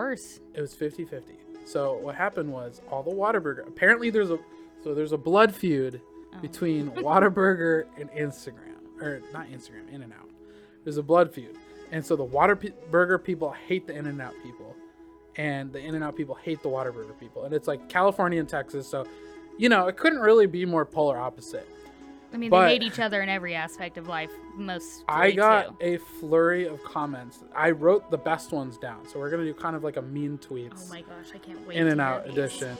Worse. It was 50-50. So what happened was all the Whataburger. Apparently, there's a so there's a blood feud Oh. between Whataburger and Instagram, or not Instagram, In and Out. There's a blood feud, and so the Whataburger people hate the In and Out people, and the In and Out people hate the Whataburger people, and it's like California and Texas. So, you know, it couldn't really be more polar opposite. I mean, But- they hate each other in every aspect of life. Most. I got a flurry of comments. I wrote the best ones down, so we're gonna do kind of like a mean tweets. Oh my gosh, I can't wait. In and Out edition.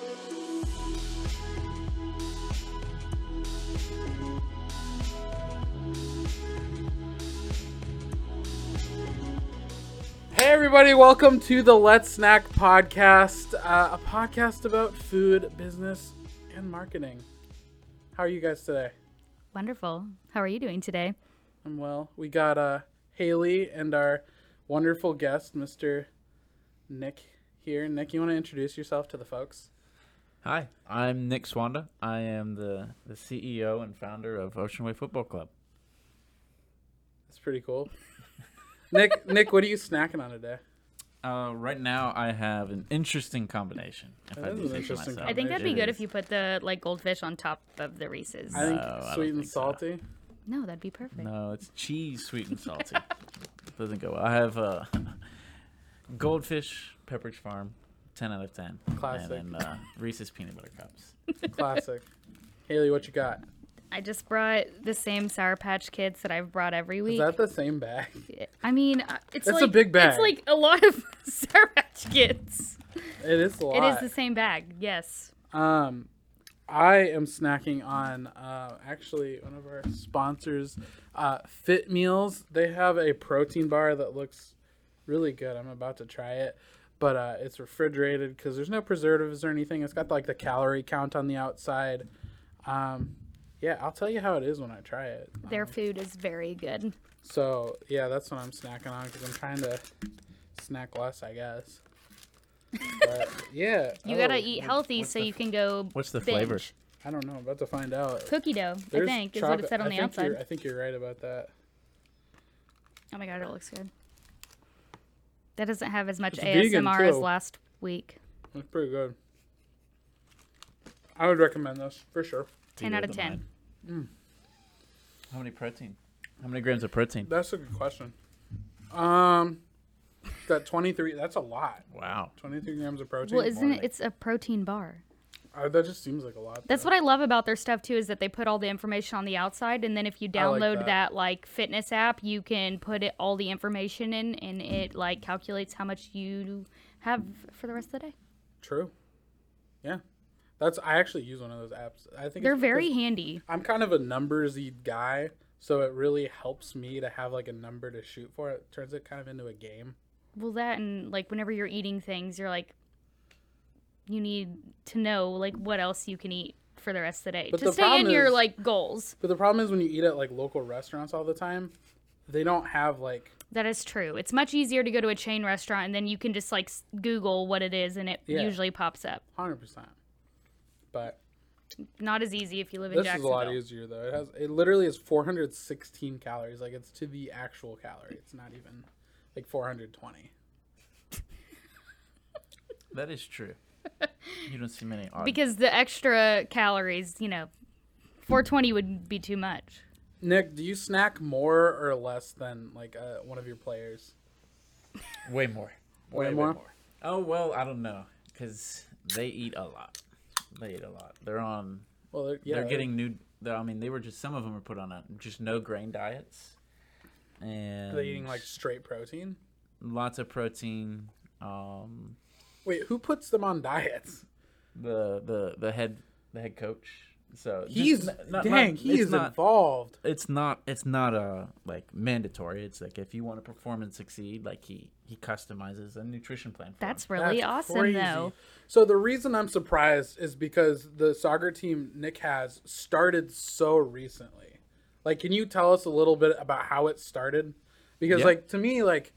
Hey everybody, welcome to the Let's Snack podcast, uh, a podcast about food, business, and marketing. How are you guys today? Wonderful. How are you doing today? I'm well. We got uh, Haley and our wonderful guest, Mr. Nick here. Nick, you want to introduce yourself to the folks? Hi, I'm Nick Swanda. I am the, the CEO and founder of Oceanway Football Club. That's pretty cool. Nick, Nick, what are you snacking on today? Uh, right now, I have an interesting combination. If That I is do say so interesting myself. I think that'd be good if you put the like goldfish on top of the Reese's. I think No, I don't sweet and think so. salty. no, that'd be perfect. No, it's cheese, sweet and salty. Doesn't go well. I have uh, Goldfish, Pepperidge Farm, 10 out of 10. Classic. And then uh, Reese's Peanut Butter Cups. Classic. Haley, what you got? I just brought the same Sour Patch Kids that I've brought every week. Is that the same bag? I mean, uh, it's That's a big bag. It's like a lot of Sour Patch Kids. It is a lot. It is the same bag. Yes. Um, I am snacking on uh, actually one of our sponsors, uh, Fit Meals. They have a protein bar that looks really good. I'm about to try it, but uh, it's refrigerated because there's no preservatives or anything. It's got like the calorie count on the outside. Um, yeah, I'll tell you how it is when I try it. Their Um, food is very good. so yeah, that's what I'm snacking on because I'm trying to snack less, I guess. But yeah, You Oh, gotta eat healthy so the- you can go. What's the binge. flavor? I don't know. I'm about to find out. Cookie dough, I There's think, is what it said on I the outside. I think you're right about that. Oh my god, it looks good. That doesn't have as much It's ASMR as last week. It's pretty good. I would recommend this for sure. 10 out of 10. mine. How many protein? How many grams of protein? That's a good question. Um, got 23. That's a lot. Wow. 23 grams of protein. Well, isn't more it? It's a protein bar. Uh, that just seems like a lot. That's though. what I love about their stuff too is that they put all the information on the outside, and then if you I like download that. that. like fitness app, you can put it all the information in, and it like calculates how much you have for the rest of the day. True. Yeah. That's. I actually use one of those apps. I think They're very handy. I'm kind of a numbersy guy, so it really helps me to have like a number to shoot for. It turns it kind of into a game. Well, that and like whenever you're eating things, you're like, you need to know like what else you can eat for the rest of the day But to the stay in problem your like goals. But the problem is when you eat at like local restaurants all the time, they don't have like That is true. It's much easier to go to a chain restaurant and then you can just like Google what it is and it Yeah. usually pops up. hundred percent. But Not as easy if you live in this is a lot easier though. It has it literally is 416 calories. Like it's to the actual calorie. It's not even like 420. That is true. You don't see many odd. because the extra calories, you know, 420 would be too much. Nick, do you snack more or less than like uh, one of your players? Way more. Way more? Oh well, I don't know, cause they eat a lot. They eat a lot. They're on. Well, they're, yeah, they're getting new. I mean, they were just some of them are put on a just no grain diets, and They're eating like straight protein. lots of protein. Um, Wait, who puts them on diets? the the the head the head coach. So He's n- not- dang, not- he is not, involved. It's not. It's not uh like mandatory. It's like if you want to perform and succeed, like he he customizes a nutrition plan. For That's them. really That's awesome crazy. though. So the reason I'm surprised is because the soccer team Nick has started so recently. Like, can you tell us a little bit about how it started? Because, Yeah. like, to me, like,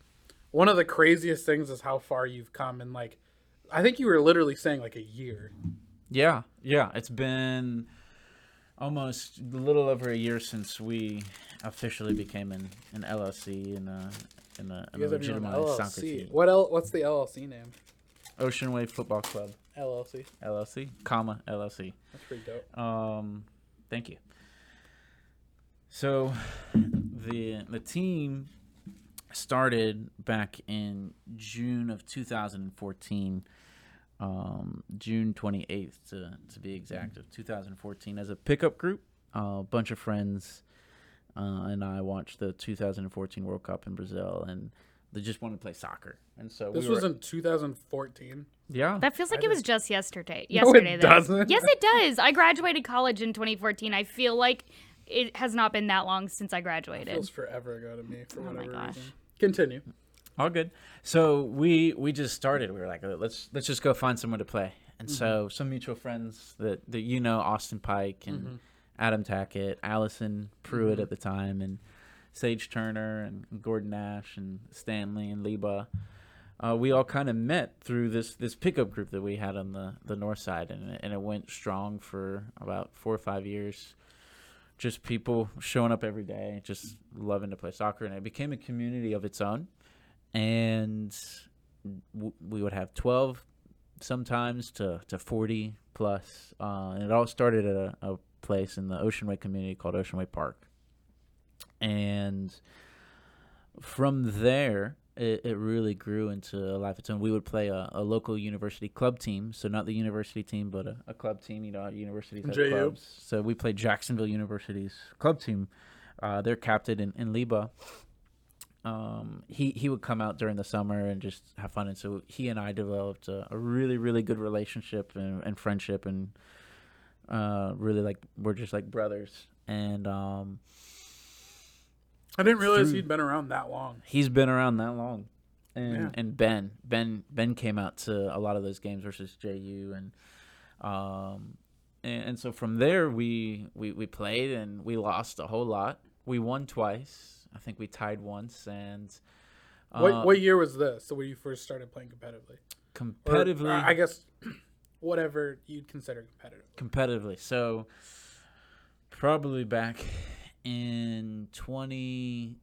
one of the craziest things is how far you've come. And, like, I think you were literally saying, like, a year. Yeah, yeah. It's been almost a little over a year since we officially became an, an LLC and a, and a, and a have your legitimized soccer team. What el- What's the LLC name? Oceanway Football Club LLC. LLC, comma LLC. That's pretty dope. Um, thank you. So, the the team started back in June of 2014, um, June 28th to to be exact of 2014 as a pickup group. Uh, a bunch of friends uh, and I watched the 2014 World Cup in Brazil, and they just wanted to play soccer. And so This we was were, in 2014. yeah. That feels like I it was didn't- just yesterday. No, it Yesterday, doesn't. Yes, it does. I graduated college in 2014. I feel like it has not been that long since I graduated. It Feels forever ago to me for Oh my gosh. reason. Continue. All good. So we we just started. We were like, let's let's just go find someone to play. And so mm-hmm. some mutual friends that that you know, Austin Pike and mm-hmm. Adam Tackett, Allison Pruitt mm-hmm. at the time, and Sage Turner and Gordon Nash and Stanley and Leba. Uh, we all kind of met through this this pickup group that we had on the the north side, and and it went strong for about four or five years. Just people showing up every day, just loving to play soccer, and it became a community of its own and w- we would have 12 sometimes to, to 40 plus uh, and it all started at a, a place in the Oceanway community called Oceanway park. And from there it, it really grew into a life of its own. We would play a, a local university club team so not the university team but a, a club team you know universities have JU. clubs. So we played jacksonville university's club team uh, their captain in, in liba um, he he would come out during the summer and just have fun. And so he and I developed a, a really really good relationship and, and friendship, and uh, really like we're just like brothers. And um, I didn't realize Through- he'd been around that long. he's been around that long. And Yeah. and Ben Ben Ben came out to a lot of those games versus JU and um and, and so from there we, we we played and we lost a whole lot. We won twice. I think we tied once and uh, what what year was this? So when you first started playing competitively? Or, competitively uh, I guess whatever you'd consider competitive. competitively. So probably back in 20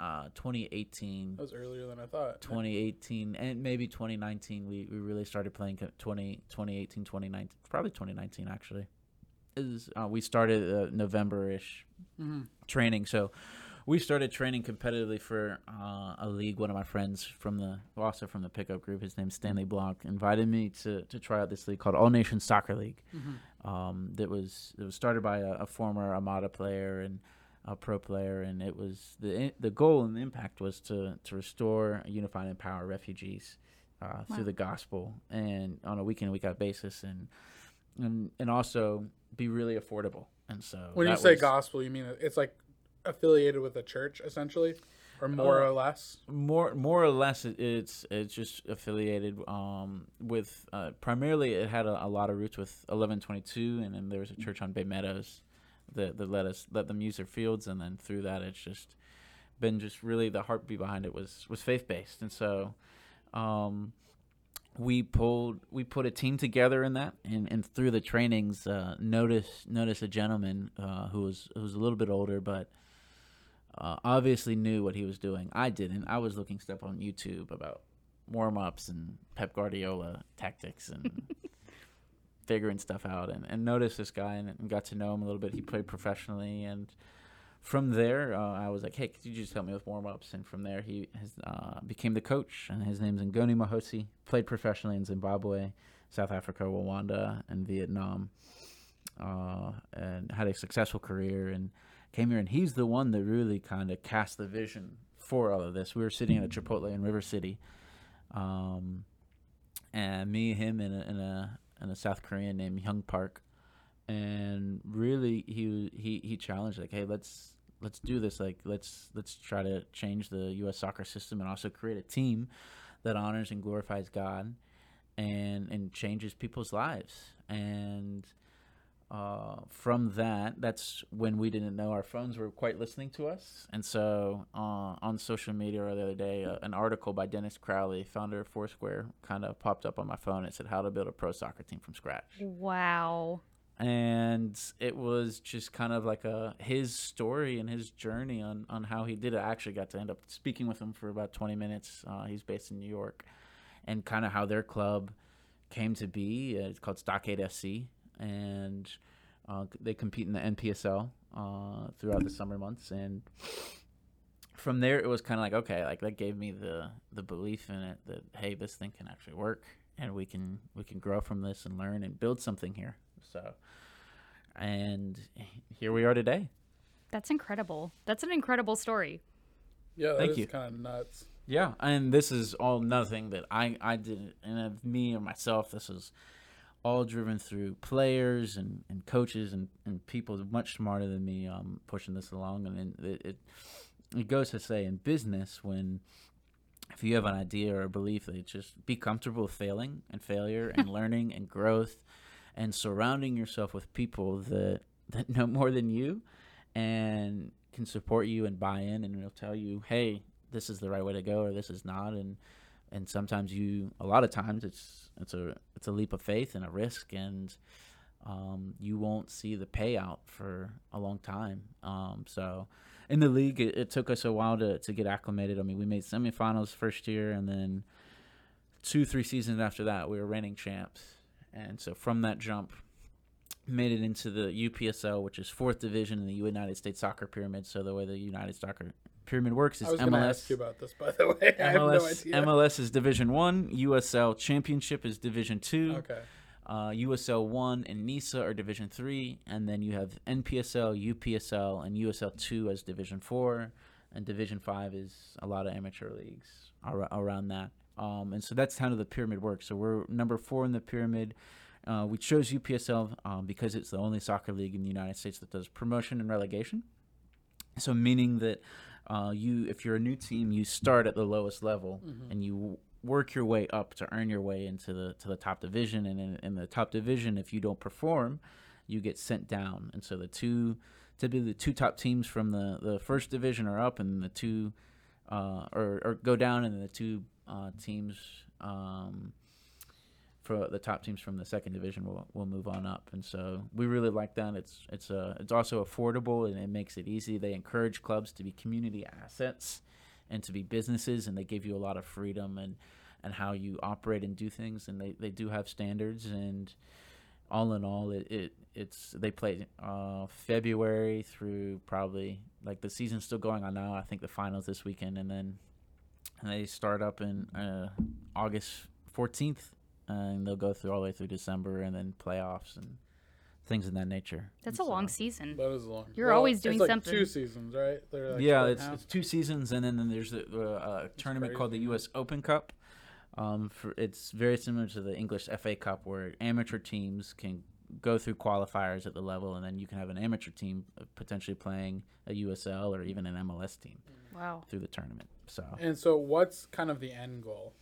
uh 2018 That was earlier than I thought. 2018 and maybe 2019 we, we really started playing co- 20 2018 2019 probably 2019 actually is uh, we started uh, November-ish Mhm. training so we started training competitively for uh, a league one of my friends from the also from the pickup group his name's Stanley Blanc invited me to, to try out this league called All Nations Soccer League Mhm. um, that was it was started by a, a former Armada player and a pro player, and it was the the goal and the impact was to to restore, unify, and empower refugees uh, Wow. through the gospel and on a week in week out basis, and and and also be really affordable. And so When you say was gospel, you mean it's like affiliated with a church, essentially, or more Uh, or less. more more or less it, it's it's just affiliated um with uh, primarily it had a, a lot of roots with 1122 and then there was a church on bay meadows that, that let us let them use their fields and then through that it's just been just really the heartbeat behind it was was faith based and so um we pulled we put a team together in that and, and through the trainings uh notice notice a gentleman uh who was who was a little bit older but uh, obviously knew what he was doing. I didn't. I was looking stuff on YouTube about warm ups and Pep Guardiola tactics and figuring stuff out and, and noticed this guy and, and got to know him a little bit. He played professionally and from there uh, I was like, hey, could you just help me with warm ups? And from there he has, uh, became the coach and his name's Ngoni Mahosi. Played professionally in Zimbabwe, South Africa, Rwanda, and Vietnam. Uh, and had a successful career and came here and he's the one that really kind of cast the vision for all of this. We were sitting at a Chipotle in River City, um, and me, him, and a, and a and a South Korean named Hyung Park, and really he he he challenged like, hey, let's let's do this. Like let's let's try to change the U.S. soccer system and also create a team that honors and glorifies God, and and changes people's lives and uh, from that, that's when we didn't know our phones were quite listening to us. And so uh, on social media the other day, uh, an article by Dennis Crowley, founder of Foursquare, kind of popped up on my phone. It said how to build a pro soccer team from scratch. Wow. And it was just kind of like a his story and his journey on, on how he did it. I actually got to end up speaking with him for about 20 minutes. Uh, he's based in New York. and kind of how their club came to be. Uh, It's called Stockade FC, and uh, they compete in the NPSL uh, throughout the summer months. And from there, it was kind of like okay, like that gave me the the belief in it that hey, this thing can actually work, and we can we can grow from this and learn and build something here. So, and here we are today. That's incredible. That's an incredible story. Yeah, Thank that is you. kind of nuts. Yeah, and this is all nothing that I I did and of me or myself. This is all driven through players and, and coaches and, and people much smarter than me um, pushing this along. And it, it it goes to say in business when if you have an idea or a belief, that just be comfortable with failing and failure and learning and growth, and surrounding yourself with people that that know more than you and can support you and buy in and will tell you, hey, this is the right way to go or this is not and and sometimes you a lot of times it's it's a it's a leap of faith and a risk and um, you won't see the payout for a long time. Um, so in the league it, it took us a while to, to get acclimated. I mean we made semifinals first year and then two three seasons after that we were reigning champs. And so from that jump made it into the UPSL, which is fourth division in the United States Soccer Pyramid. So the way the United Soccer Pyramid works is MLS. I was going to MLS. ask you about this, by the way. I have no MLS, idea. MLS is Division One. USL Championship is Division Two. Okay. Uh, USL One and NISA are Division Three, and then you have NPSL, UPSL, and USL Two as Division Four, and Division Five is a lot of amateur leagues ar- around that. Um, and so that's kind of the pyramid works. So we're number four in the pyramid. Uh, we chose UPSL um, because it's the only soccer league in the United States that does promotion and relegation. So meaning that uh, you, if you're a new team, you start at the lowest level and you work your way up to earn your way into the to the top division. And in, in the top division, if you don't perform, you get sent down. And so the two, typically the two top teams from the the first division are up, and the two, uh, or or go down, and the two uh, teams. Um, for the top teams from the second division will will move on up, and so we really like that. It's it's uh, it's also affordable and it makes it easy. They encourage clubs to be community assets and to be businesses, and they give you a lot of freedom and and how you operate and do things. And they, they do have standards, and all in all, it, it it's they play uh, February through probably like the season's still going on now. I think the finals this weekend, and then and they start up in uh, August fourteenth and they'll go through all the way through December and then playoffs and things in that nature. That's And a long season. That is long. You're always doing it's like something. Two seasons, right? Like yeah, split it's, it's two seasons, and then, then there's a, uh, a tournament called the. U.S. Open Cup. Um, for it's very similar to the English FA Cup, where amateur teams can go through qualifiers at the level, and then you can have an amateur team uh, potentially playing a USL or even an MLS team Wow. through the tournament. So And so, what's kind of the end goal,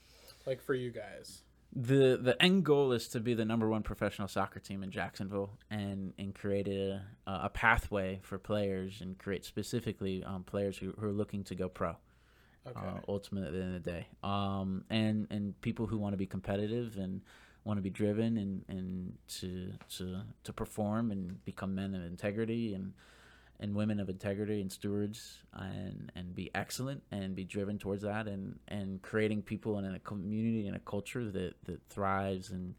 like for you guys? The the end goal is to be the number one professional soccer team in Jacksonville and and create a a pathway for players and create specifically um, players who, who are looking to go pro. Okay. Uh, ultimately, at the end of the day, um, and and people who want to be competitive and want to be driven and, and to to to perform and become men of integrity and and women of integrity and stewards and and be excellent and be driven towards that and and creating people in a community and a culture that that thrives and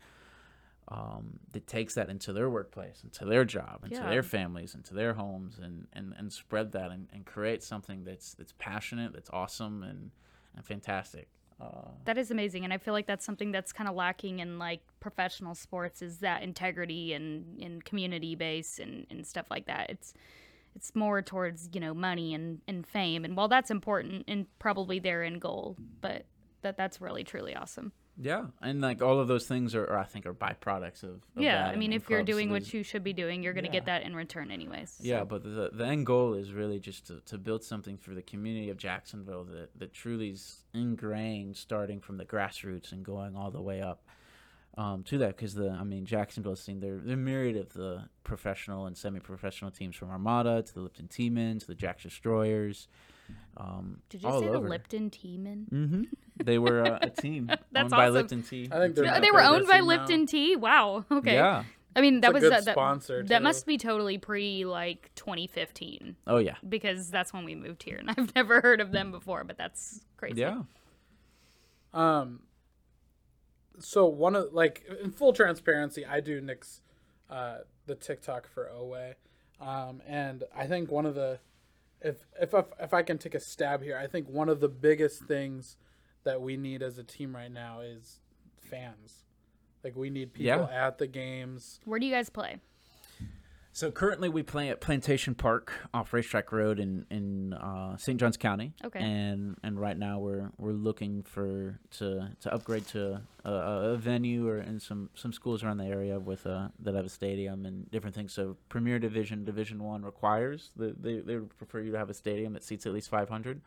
um, that takes that into their workplace, into their job, into Yeah. their families, into their homes, and, and, and spread that and, and create something that's that's passionate, that's awesome, and and fantastic. Uh, That is amazing, and I feel like that's something that's kind of lacking in like professional sports is that integrity and and community base and and stuff like that. It's it's more towards you know money and and fame, and while that's important and probably their end goal, but that that's really truly awesome. yeah, and like all of those things are, are I think, are byproducts of. of yeah, I mean, if you're doing what you should be doing, you're gonna Yeah. get that in return anyways. so. Yeah, but the the end goal is really just to, to build something for the community of Jacksonville that, that truly is ingrained, starting from the grassroots and going all the way up um, to that. Because the I mean Jacksonville's seen their the myriad of the professional and semi-professional teams from Armada to the Lipton Tea Men to the Jack Destroyers. Um, Did you all say the. Lipton Tea Men? hmm They were uh, a team That's owned by. Lipton Tea. I think they're No, they were owned by team now. Lipton Tea. Wow. Okay. Yeah. I mean, that It's a was good that, that, sponsor, that too. must be totally pre like 2015 Oh yeah. because that's when we moved here, and I've never heard of them before. But that's crazy. Yeah. Um, so one of like in full transparency, I do Nick's uh, the TikTok for Oway, um, and I think one of the if if I, if I can take a stab here, I think one of the biggest things that we need as a team right now is fans. Like we need people Yeah. at the games. Where do you guys play? So currently we play at Plantation Park off Racetrack Road in in uh, St. Johns County. Okay. And and right now we're we're looking for to to upgrade to a, a venue or in some some schools around the area with uh that have a stadium and different things. So Premier Division Division One requires the, they they prefer you to have a stadium that seats at least 500.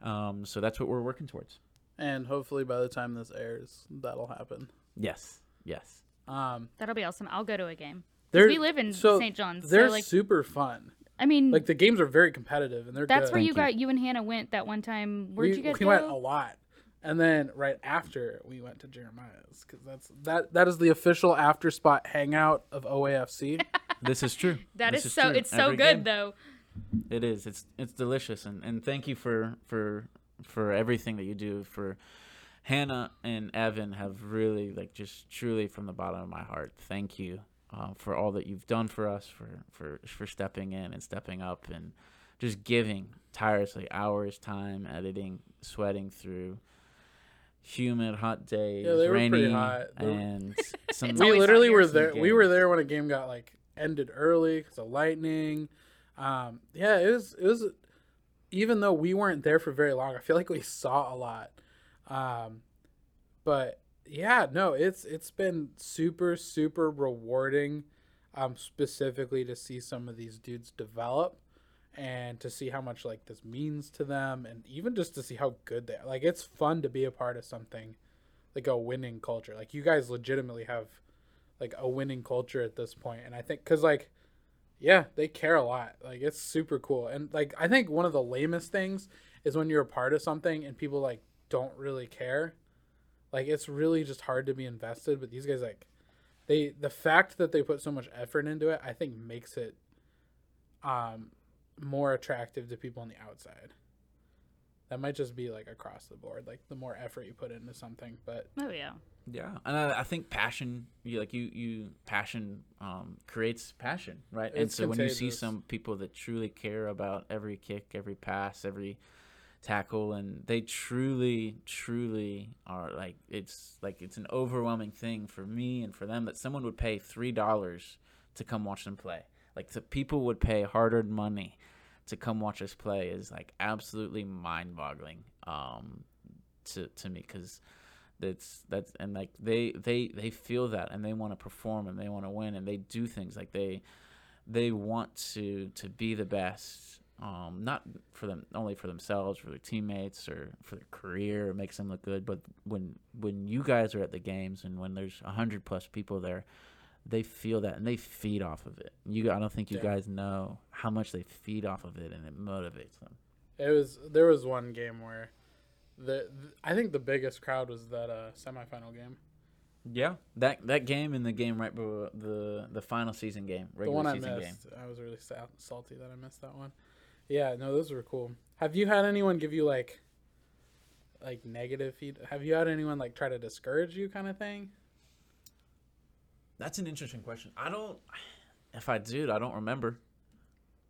Um, so that's what we're working towards. And hopefully by the time this airs, that'll happen. Yes. Yes. Um, That'll be awesome. I'll go to a game. 'Cause they're we live in so St. John's. They're so like, super fun. I mean, Like the games are very competitive and they're that's good. where you Thank got you and Hannah went that one time. Where'd we, you guys we go? went a lot and then right after we went to jeremiah's because that's that that is the official after spot hangout of oafc This is true. That This is so. true. It's so Every good game. though. It is. It's it's delicious, and and thank you for for for everything that you do for. Hannah and Evan have really like just truly from the bottom of my heart. Thank you uh, for all that you've done for us, for for for stepping in and stepping up, and just giving tirelessly hours, time, editing, sweating through humid, hot days, Yeah, they were pretty rainy, hot. And some. We literally were there Some we were there when a game got like ended early because of lightning um yeah it was it was even though we weren't there for very long i feel like we saw a lot um but yeah no it's it's been super super rewarding um specifically to see some of these dudes develop and to see how much like this means to them and even just to see how good they are like it's fun to be a part of something like a winning culture. Like you guys legitimately have like a winning culture at this point and i think because like yeah they care a lot. Like it's super cool. And like i think one of the lamest things is when you're a part of something and people like don't really care like it's really just hard to be invested but these guys like they the fact that they put so much effort into it i think makes it um more attractive to people on the outside that might just be like across the board like the more effort you put into something but Oh yeah. Yeah, and I, I think passion, you like you, you passion um, creates passion, right? and It's so when you see contagious. some people that truly care about every kick, every pass, every tackle, and they truly, truly are like it's like it's an overwhelming thing for me and for them that someone would pay three dollars to come watch them play. Like people would pay hard-earned money to come watch us play is like absolutely mind-boggling um, to to me because that's that's and like they they they feel that and they want to perform and they want to win and they do things like they they want to to be the best um not for them only for themselves for their teammates or for their career it makes them look good but when when you guys are at the games and when there's a hundred plus people there they feel that and they feed off of it you i don't think you Yeah. guys know how much they feed off of it and it motivates them It was there was one game where the, the I think the biggest crowd was that uh semifinal game. yeah that that game and the game right before the the final season game The regular one I season game missed. I was really sa- salty that I missed that one. Yeah, no, those were cool. Have you had anyone give you like like negative feed? Have you had anyone like try to discourage you kind of thing? That's an interesting question. I don't. If I do, I don't remember.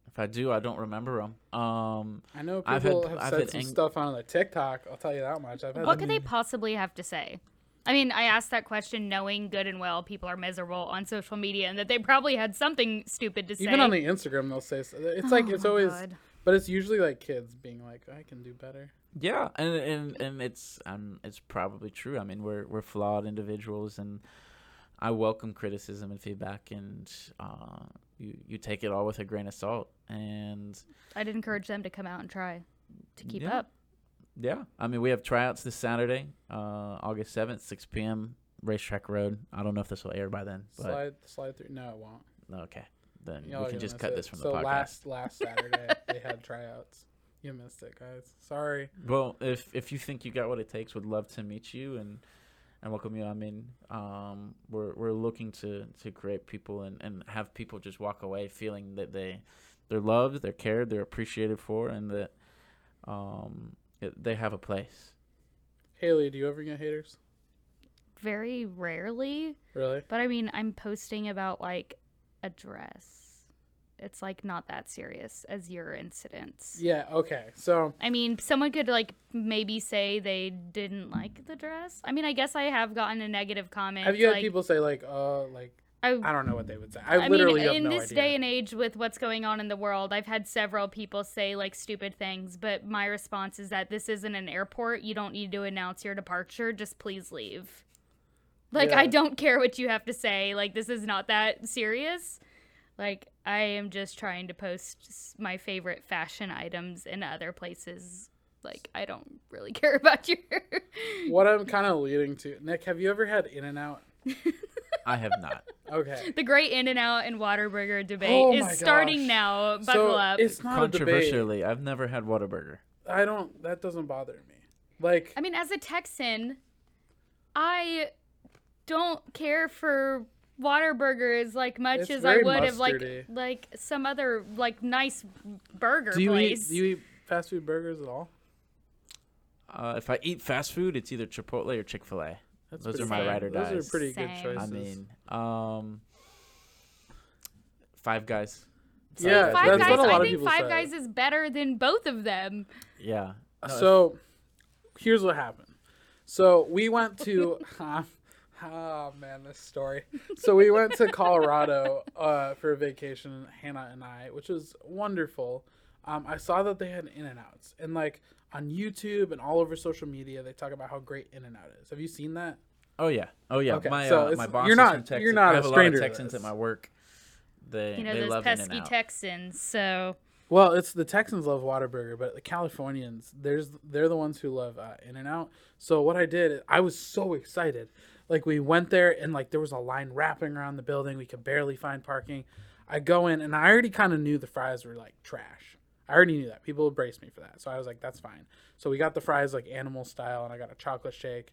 If I do, I don't remember them. Um, I know I've had- people have I've said had some ang- stuff on the TikTok. I'll tell you that much. I've had What could they possibly have to say? I mean, I asked that question knowing good and well people are miserable on social media and that they probably had something stupid to say. even on the Instagram they'll say so- it's like Oh it's always God. But it's usually like kids being like I can do better. yeah, and and and it's um, it's probably true. I mean, we're we're flawed individuals, and I welcome criticism and feedback, and uh, you you take it all with a grain of salt, and I'd encourage them to come out and try to keep Yeah. up. yeah, I mean, we have tryouts this Saturday, uh, August seventh, six p.m. Racetrack Road. I don't know if this will air by then, but Slide slide through. No, it won't. okay, then Y'all we can just cut it. this from so the podcast. last last Saturday they had tryouts. You missed it, guys. Sorry. Well, if if you think you got what it takes, would love to meet you and and welcome you. I mean, um, we're we're looking to to create people and and have people just walk away feeling that they they're loved, they're cared, they're appreciated for, and that um it, they have a place. Haley, do you ever get haters? very rarely. Really? But I mean, I'm posting about like a dress. It's like not that serious as your incidents. Yeah. Okay. So I mean, someone could like maybe say they didn't like the dress. I mean, I guess I have gotten a negative comment. have you had like, people say like, uh, like I, I don't know what they would say. I, I literally mean, in no this idea. day and age with what's going on in the world, I've had several people say like stupid things, but my response is that this isn't an airport. You don't need to announce your departure. Just please leave. Like, Yeah. I don't care what you have to say. Like, this is not that serious. Like, I am just trying to post my favorite fashion items in other places. Like, I don't really care about your. what I'm kind of leading to, Nick. Have you ever had In and Out? I have not. Okay. the great In and Out and Waterburger debate Oh is my starting gosh. now. Buckle so up. it's not. Controversially, I've never had Whataburger. I don't. That doesn't bother me. Like I mean, as a Texan, I don't care for Whataburgers like much It's as I very would have like like some other like nice burger do you eat place. do you eat fast food burgers at all? Uh, if I eat fast food, it's either Chipotle or Chick Fil A. Those are my good. ride or dies. Those are pretty Same. good choices. I mean, um, Five Guys. Yeah, Five that's Guys, what a lot I of think Five say. Guys is better than both of them. Yeah. No, if- so here's what happened. So we went to. oh man, this story. So we went to Colorado uh, for a vacation, Hannah and I, which was wonderful. Um, I saw that they had In and Outs, and like on YouTube and all over social media, they talk about how great In and Out is. Have you seen that? Oh yeah. Oh yeah. Okay, my so uh, it's- my boss you're is not- from Texas. you're not I a have a lot stranger of Texans at my work. They You know they those love pesky In-N-Out. Texans. So Well, it's the Texans love Whataburger, but the Californians, there's they're the ones who love uh, In and Out. So what I did, I was so excited. Like we went there and like there was a line wrapping around the building. We could barely find parking. I go in and I already kind of knew the fries were like trash. I already knew that. People braced me for that. So I was like, that's fine. So we got the fries like animal style and I got a chocolate shake.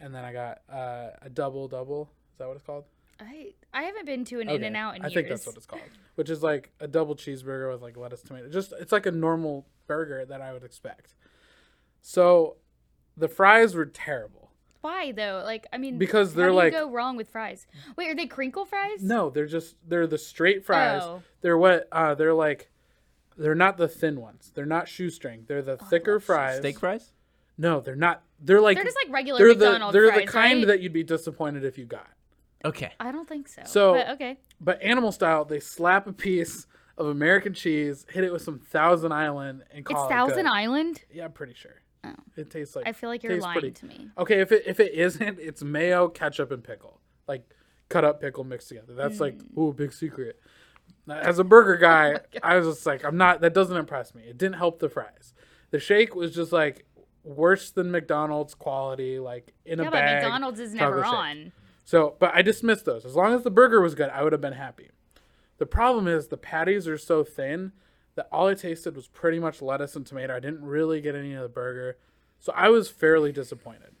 And then I got uh, a double double. Is that what it's called? I I haven't been to an Okay. In and Out in I years. I think that's what it's called, which is like a double cheeseburger with like lettuce, tomato. Just it's like a normal burger that I would expect. So, the fries were terrible. Why though? Like I mean, Because they're do you like- go wrong with fries. Wait, are they crinkle fries? No, they're just they're the straight fries. Oh. They're what? Uh, they're like, they're not the thin ones. They're not shoestring. They're the thicker fries. Steak fries? No, they're not. They're like They're just like regular they're the they're fries, the kind right? that you'd be disappointed if you got. Okay. I don't think so. So- but okay. But animal style, they slap a piece of American cheese, hit it with some Thousand Island, and It's call it Thousand good. Island. Yeah, I'm pretty sure. Oh. It tastes like. I feel like you're lying pretty- to me. Okay, if it if it isn't, it's mayo, ketchup, and pickle, like cut up pickle mixed together. That's like Mm. ooh, big secret. As a burger Oh guy, I was just like, I'm not. That doesn't impress me. It didn't help the fries. The shake was just like worse than McDonald's quality, like in a bag. Yeah, but. McDonald's is never chocolate shake. on. So, but I dismissed those. As long as the burger was good, I would have been happy. The problem is the patties are so thin that all I tasted was pretty much lettuce and tomato. I didn't really get any of the burger. So I was fairly disappointed.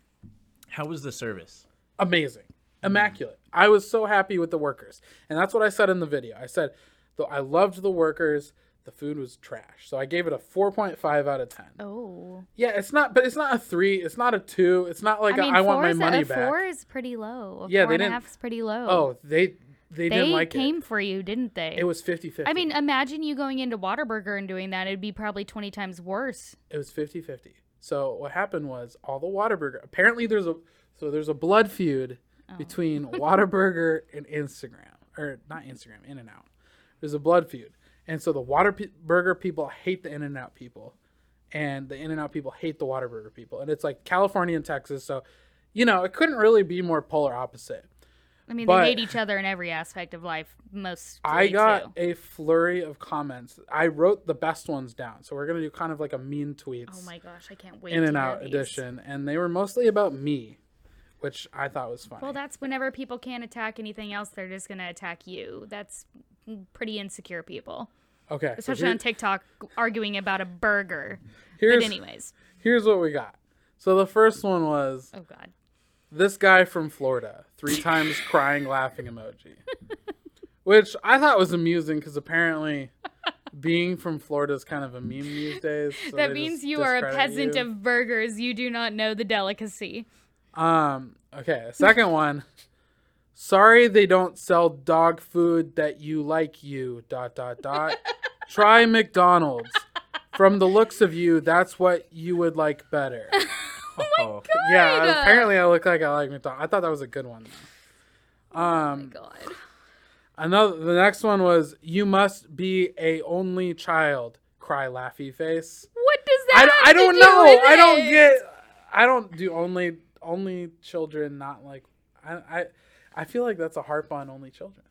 How was the service? Amazing. Immaculate. I was so happy with the workers. And that's what I said in the video. I said, though I loved the workers, the food was trash. So I gave it a 4.5 out of 10. Oh, Yeah, it's not, but it's not a three. It's not a two. It's not like I mean, a, I want four my is a- money a back. Four is pretty low. A Yeah, four they and didn't- half is pretty low. Oh, they they, they didn't like came it. for you, didn't they? It was 50 50. I mean, imagine you going into Whataburger and doing that. It'd be probably twenty times worse. it was 50 50. So what happened was all the Whataburger. Apparently, there's a so there's a blood feud Oh. between Whataburger and Instagram, or not Instagram, In and Out. There's a blood feud, and so the Whataburger people hate the In and Out people, and the In and Out people hate the Whataburger people, and it's like California and Texas. So, you know, it couldn't really be more polar opposite. I mean, But- they hate each other in every aspect of life. Most I got Too. a flurry of comments. I wrote the best ones down, so we're gonna do kind of like a mean tweets. Oh my gosh, I can't wait. In and Out edition, and they were mostly about me, which I thought was funny. Well, that's whenever people can't attack anything else, they're just gonna attack you. That's pretty insecure people, okay, so especially here- on TikTok, arguing about a burger. here's But anyways, here's what we got. So the first one was oh god, this guy from Florida, three times crying laughing emoji, which I thought was amusing because apparently. Being from Florida is kind of a meme these days. so that means you are a peasant you. of burgers. You do not know the delicacy. Um. Okay. Second one. Sorry, they don't sell dog food that you like. You dot dot dot. Try McDonald's. From the looks of you, that's what you would like better. Oh, Yeah. God. Apparently, I look like I like McDonald's. I thought that was a good one. Though. Um. God. Another. The next one was you must be a only child. Cry laughy face. What does that? I, I don't do know. I don't it? get. I don't do only only children. Not like I. I, I feel like that's a harp on only children.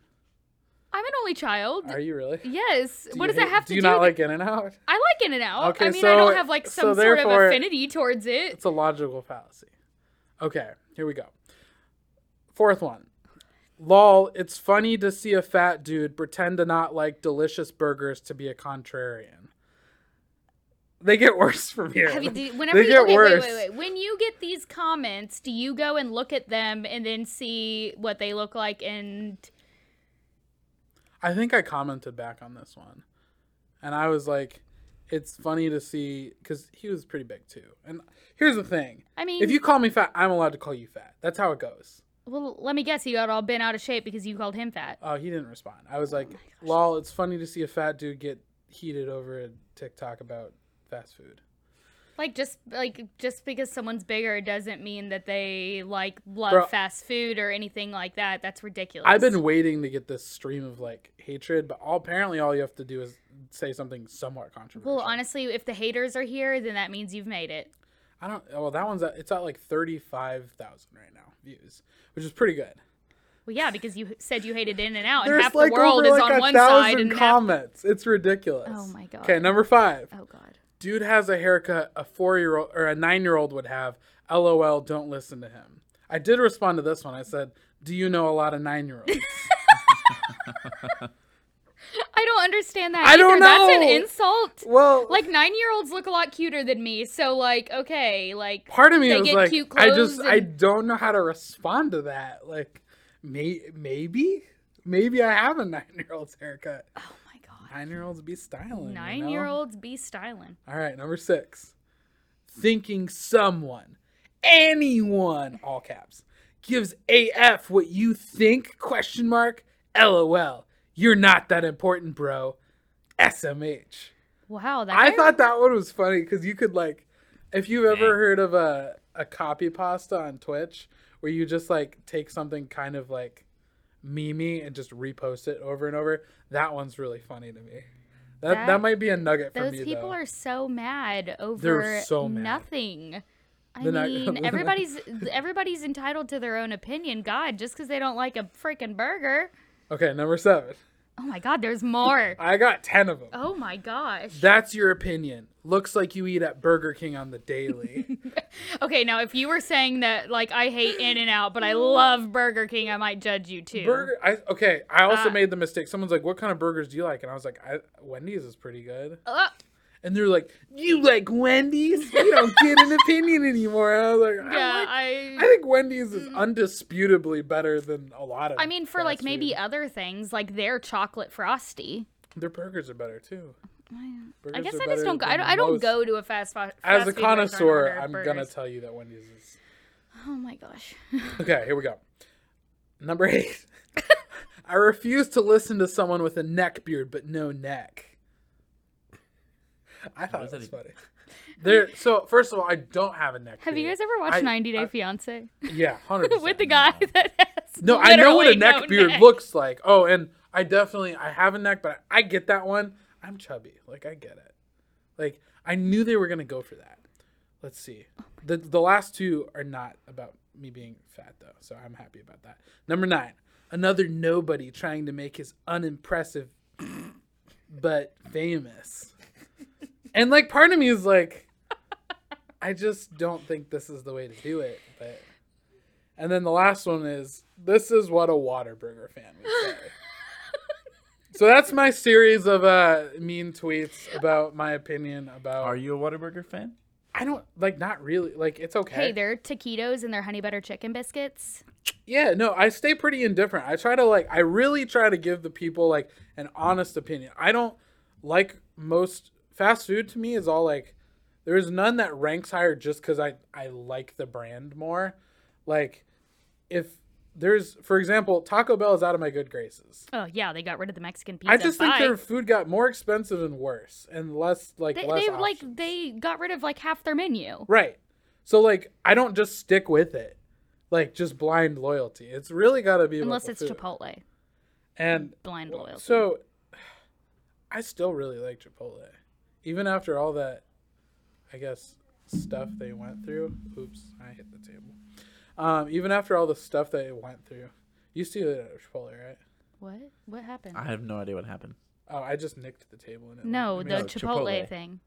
I'm an only child. Are you really? Yes. Do what does that hate- have to do do? you not like In and Out? I like In and Out. Okay, I mean, I so- don't have like some so sort of affinity towards it. It's a logical fallacy. Okay, here we go. Fourth one. Lol, it's funny to see a fat dude pretend to not like delicious burgers to be a contrarian. They get worse from here. Have you, do, whenever they you, get okay, worse. wait, wait, wait. When you get these comments, do you go and look at them and then see what they look like? And I think I commented back on this one, and I was like, "It's funny to see because he was pretty big too." And here's the thing: I mean, if you call me fat, I'm allowed to call you fat. That's how it goes. well, let me guess, he got all bent out of shape because you called him fat. Oh, he didn't respond. I was oh like, my gosh. "Lol, it's funny to see a fat dude get heated over a TikTok about fast food." Like just like just because someone's bigger doesn't mean that they like love Bro. fast food or anything like that. That's ridiculous. I've been waiting to get this stream of like hatred, but all, apparently all you have to do is say something somewhat controversial. well, honestly, if the haters are here, then that means you've made it. I don't. Well, that one's at, it's at like thirty five thousand right now views, which is pretty good. Well, yeah, because you said you hated In and Out, and half like the world over is like on one side and half. comments. It's ridiculous. Oh my God. Okay, number five. Oh God. Dude has a haircut a four year old or a nine year old would have. LOL. Don't listen to him. I did respond to this one. I said, "Do you know a lot of nine year olds?" I don't understand that. I don't know. That's an insult. well, Like nine year olds look a lot cuter than me, so like okay, like part of me was get like, cute I just I don't know how to respond to that. Like, may, maybe, maybe I have a nine year old's haircut. oh Nine year olds be styling. you nine know? year olds be styling. All right, number six. Thinking someone, anyone, all caps, gives AF what you think? Question mark. LOL. You're not that important, bro. SMH. Wow, that I thought that one was funny because you could like, if you've ever heard of a a copy pasta on Twitch, where you just like take something kind of like memey and just repost it over and over. That one's really funny to me. That that, That- might be a nugget for me. those people though. are so mad over so mad. nothing. I mean, everybody's everybody's entitled to their own opinion. God, just because they don't like a freaking burger. Okay, number seven. Oh my God, there's more. I got ten of them. Oh my gosh. That's your opinion. Looks like you eat at Burger King on the daily. Okay, now if you were saying that like I hate In and Out, but I love Burger King, I might judge you too. Burger. I okay. I also Uh, made the mistake. Someone's like, "What kind of burgers do you like?" And I was like, I, "Wendy's is pretty good." Uh, And they're like, "You like Wendy's? You don't get an opinion anymore." And I was like, yeah, like- I. I think Wendy's is mm. undisputably better than a lot of. I mean, for fast like maybe other things, like their chocolate frosty. their burgers are better too. I guess I just don't. Go, I don't, I don't go to a fast food. As fast a food connoisseur, I'm gonna tell you that Wendy's is. Oh my gosh. Okay, here we go. Number eight. I refuse to listen to someone with a neck beard but no neck. I thought What it is was funny. There. So first of all, I don't have a neck. Have you guys ever watched I- 90 Day I- Fiance Yeah, hundred percent. with the guy that has No, I know what a neck no beard neck? looks like. Oh, and I definitely I have a neck, but I get that one. I'm chubby. Like I get it. Like I knew they were gonna go for that. Let's see. The the last two are not about me being fat though, so I'm happy about that. Number nine, another nobody trying to make his unimpressive but famous. And like part of me is like I just don't think this is the way to do it, but and then the last one is this is what a Whataburger fan would say. so that's my series of uh mean tweets about my opinion about Are you a Whataburger fan? I don't like not really like it's okay. Hey, they're taquitos and their honey butter chicken biscuits. Yeah, no, I stay pretty indifferent. I try to like I really try to give the people like an honest opinion. I don't like most fast food to me is all like there's none that ranks higher just cuz I I like the brand more. Like, if there's, for example, Taco Bell is out of my good graces. Oh yeah, they got rid of the Mexican pizza. I just think Bye. their food got more expensive and worse, and less like they, less they like they got rid of like half their menu. right. So like, I don't just stick with it, like just blind loyalty. It's really got to be Unless it's food. Chipotle. And Blind loyalty. So, I still really like Chipotle, even after all that, I guess stuff they went through. Oops, I hit the table. Um, even after all the stuff they went through, you see it at Chipotle, right? what? What happened? I have no idea what happened. Oh, I just nicked the table and it. no, it the makes- Chipotle, Chipotle. thing.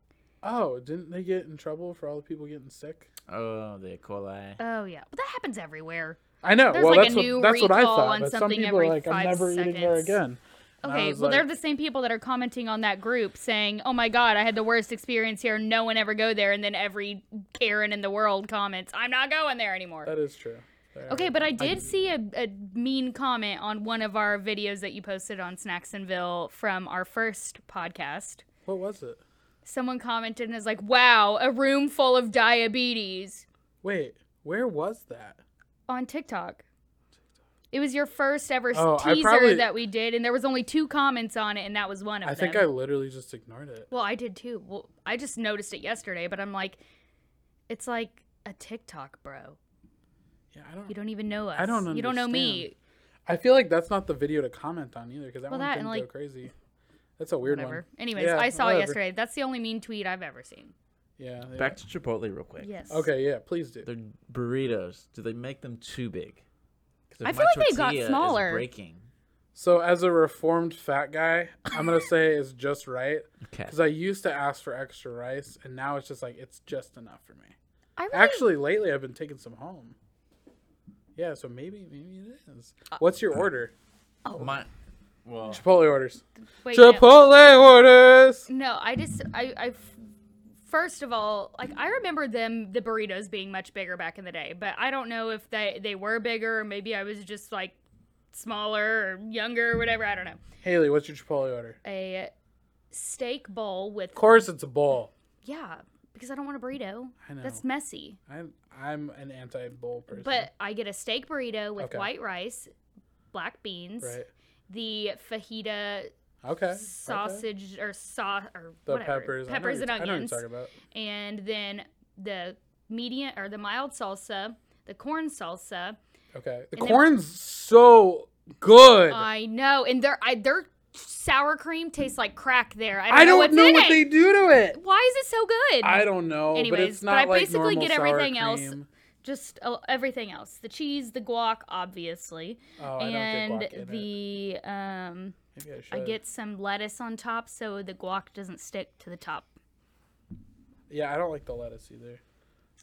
Oh, didn't they get in trouble for all the people getting sick? Oh, the E. coli. Oh yeah, but that happens everywhere. I know. There's well, like a that's new what that's what I recall thought. on But some something people every are like, I'm five never eating there seconds. again. I Okay, well, they're the same people that are commenting on that group saying, "Oh my God, I had the worst experience here. No one ever go there." And then every Karen in the world comments, "I'm not going there anymore." That is true. There Okay, but I did see a, a mean comment on one of our videos that you posted on Snacksonville from our first podcast. What was it? Someone commented and is like, "Wow, a room full of diabetes." Wait, where was that? on TikTok. It was your first ever Oh, teaser probably- that we did, and there was only two comments on it, and that was one of I them. I think I literally just ignored it. Well, I did too. Well, I just noticed it yesterday, but I'm like, it's like a TikTok, bro. Yeah, I don't. You don't even know us. I don't You don't know me. I feel like that's not the video to comment on either because that Well, one that didn't and, go crazy. That's a weird Whatever. one. Anyways, Yeah, I saw it yesterday. That's the only mean tweet I've ever seen. Yeah. yeah. Back to Chipotle real quick. Yes. Okay, yeah, please do. Their burritos. Do they make them too big? 'Cause if I feel like they got smaller. breaking. So, as a reformed fat guy, I'm gonna say it's just right Okay. because I used to ask for extra rice, and now it's just like it's just enough for me. I really, Actually, lately I've been taking some home. Yeah, so maybe maybe it is. Uh, What's your order? Oh. My, well, Chipotle orders. wait, no. Chipotle orders. No, I just I I f- first of all, like I remember them the burritos being much bigger back in the day, but I don't know if they they were bigger or maybe I was just like smaller or younger or whatever, I don't know. Haley, what's your Chipotle order? A steak bowl with Of course, it's a bowl. yeah, because I don't want a burrito. I know. That's messy. I'm I'm an anti-bowl person. But I get a steak burrito with Okay. white rice, black beans, right. the fajita Okay. okay. sausage or sauce or The whatever. peppers. Peppers and you're- I know what onions. you're talking about. and then the medium or the mild salsa, the corn salsa. Okay. The then- corn's so good. I know, and their I, their sour cream tastes like crack. There, I don't, I know, don't know what it. they do to it. Why is it so good? I don't know, but Anyways, it's but I like basically get everything else. Just uh, everything else: the cheese, the guac, obviously, Oh, I and don't get guac in it. the um. Maybe I I get some lettuce on top, so the guac doesn't stick to the top. Yeah, I don't like the lettuce either.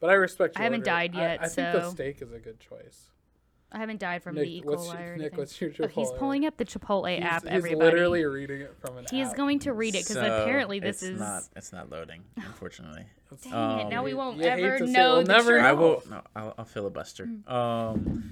But I respect. I haven't order. died I- yet, I, think the so- steak is a good choice. I haven't died from Nick, the E. what's coli your- or Nick, what's your Oh, he's pulling up the Chipotle He's, app. he's everybody. literally reading it from an He is app. going to read it because So, apparently this it's is. not. It's not loading, unfortunately. Dang it! Um, Now we won't you ever to know we'll the never truth. I will. No, I'll, I'll filibuster. Mm. Um,